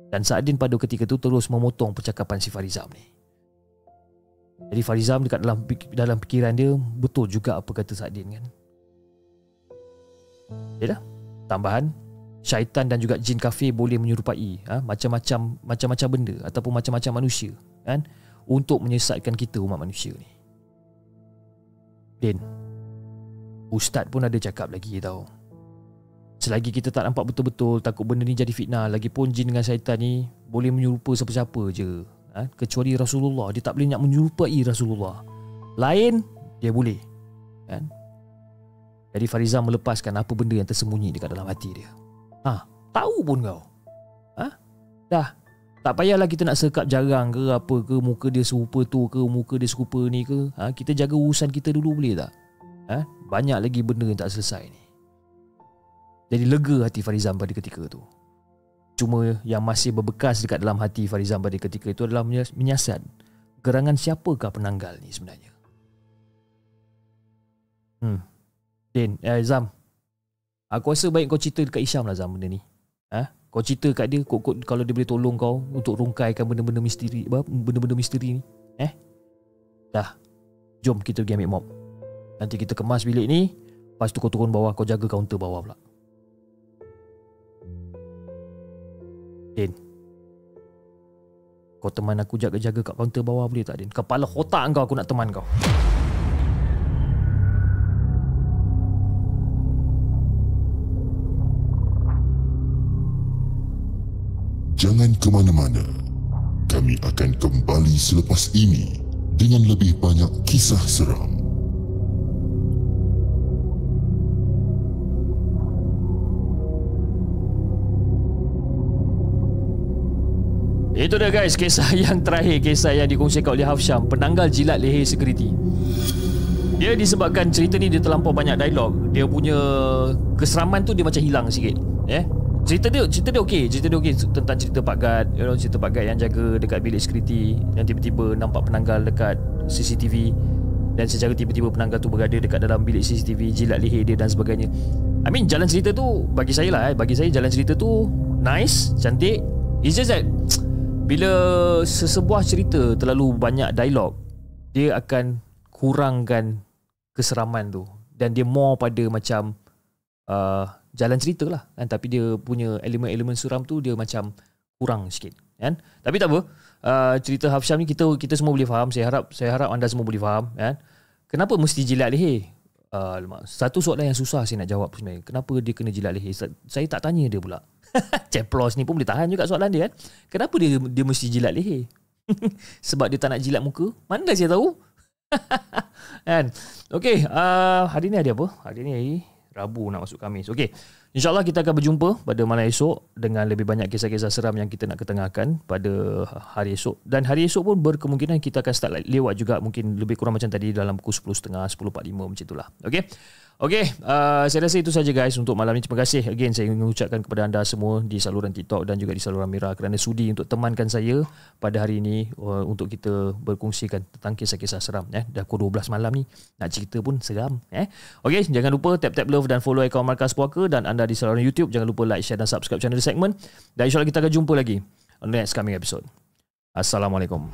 Dan Sa'adin pada ketika tu terus memotong percakapan si Farizam ni. Jadi Farizam dekat dalam dalam fikiran dia betul juga apa kata Sa'adin kan. Ya dah. Tambahan syaitan dan juga jin kafir boleh menyerupai ha, macam-macam macam-macam benda ataupun macam-macam manusia kan untuk menyesatkan kita umat manusia ni. Din. Ustaz pun ada cakap lagi tau. Selagi kita tak nampak betul-betul takut benda ni jadi fitnah lagipun jin dengan syaitan ni boleh menyerupa siapa-siapa je. Ha, kecuali Rasulullah dia tak boleh nak menyerupai Rasulullah. Lain dia boleh. Kan? Jadi Farizah melepaskan apa benda yang tersembunyi dekat dalam hati dia. Ha, tahu pun kau. Ha? Dah. Tak payahlah kita nak sekap jarang ke apa ke muka dia serupa tu ke muka dia serupa ni ke. Ha, kita jaga urusan kita dulu boleh tak? Ha? Banyak lagi benda yang tak selesai ni. Jadi lega hati Farizam pada ketika tu. Cuma yang masih berbekas dekat dalam hati Farizam pada ketika itu adalah menyiasat gerangan siapakah penanggal ni sebenarnya. Hmm, Din, eh, Zam. Aku rasa baik kau cerita dekat Isyam lah benda ni. Ha? Kau cerita kat dia kok, kalau dia boleh tolong kau untuk rungkaikan benda-benda misteri apa benda-benda misteri ni. Eh? Dah. Jom kita pergi ambil mop. Nanti kita kemas bilik ni, lepas tu kau turun bawah kau jaga kaunter bawah pula. Din. Kau teman aku jaga-jaga kat kaunter bawah boleh tak Din? Kepala otak kau aku nak teman kau. Jangan ke mana-mana. Kami akan kembali selepas ini dengan lebih banyak kisah seram. Itu dia guys, kisah *laughs* yang terakhir, kisah yang dikongsikan oleh Hafsyam, penanggal jilat leher security. Dia disebabkan cerita ni dia terlampau banyak dialog, dia punya keseraman tu dia macam hilang sikit. Eh? Cerita dia cerita dia okey, cerita dia okey tentang cerita Pak Gad, you know, cerita Pak Gad yang jaga dekat bilik security yang tiba-tiba nampak penanggal dekat CCTV dan secara tiba-tiba penanggal tu berada dekat dalam bilik CCTV, jilat leher dia dan sebagainya. I mean jalan cerita tu bagi saya lah eh, bagi saya jalan cerita tu nice, cantik. It's just that *tsk* bila sesebuah cerita terlalu banyak dialog, dia akan kurangkan keseraman tu. Dan dia more pada macam uh, jalan cerita lah kan? Tapi dia punya elemen-elemen suram tu dia macam kurang sikit kan? Tapi tak apa. Uh, cerita Hafsyam ni kita kita semua boleh faham. Saya harap saya harap anda semua boleh faham kan? Kenapa mesti jilat leher? Uh, satu soalan yang susah saya nak jawab sebenarnya. Kenapa dia kena jilat leher? Saya tak tanya dia pula. *laughs* Ceplos ni pun boleh tahan juga soalan dia kan? Kenapa dia dia mesti jilat leher? *laughs* Sebab dia tak nak jilat muka? Mana saya tahu? *laughs* Kan? Okey uh, hari ni ada apa? Hari ni Rabu nak masuk Khamis. Okey. InsyaAllah kita akan berjumpa pada malam esok dengan lebih banyak kisah-kisah seram yang kita nak ketengahkan pada hari esok. Dan hari esok pun berkemungkinan kita akan start lewat juga mungkin lebih kurang macam tadi dalam pukul 10.30, 10.45 macam itulah. Okey. Okey, uh, saya rasa itu saja guys untuk malam ini. Terima kasih again saya ingin mengucapkan kepada anda semua di saluran TikTok dan juga di saluran Mira kerana sudi untuk temankan saya pada hari ini uh, untuk kita berkongsikan tentang kisah-kisah seram eh. Dah pukul 12 malam ni nak cerita pun seram eh. Okey, jangan lupa tap-tap love dan follow akaun Markas Puaka dan anda di saluran YouTube jangan lupa like, share dan subscribe channel segmen dan insyaAllah kita akan jumpa lagi on the next coming episode. Assalamualaikum.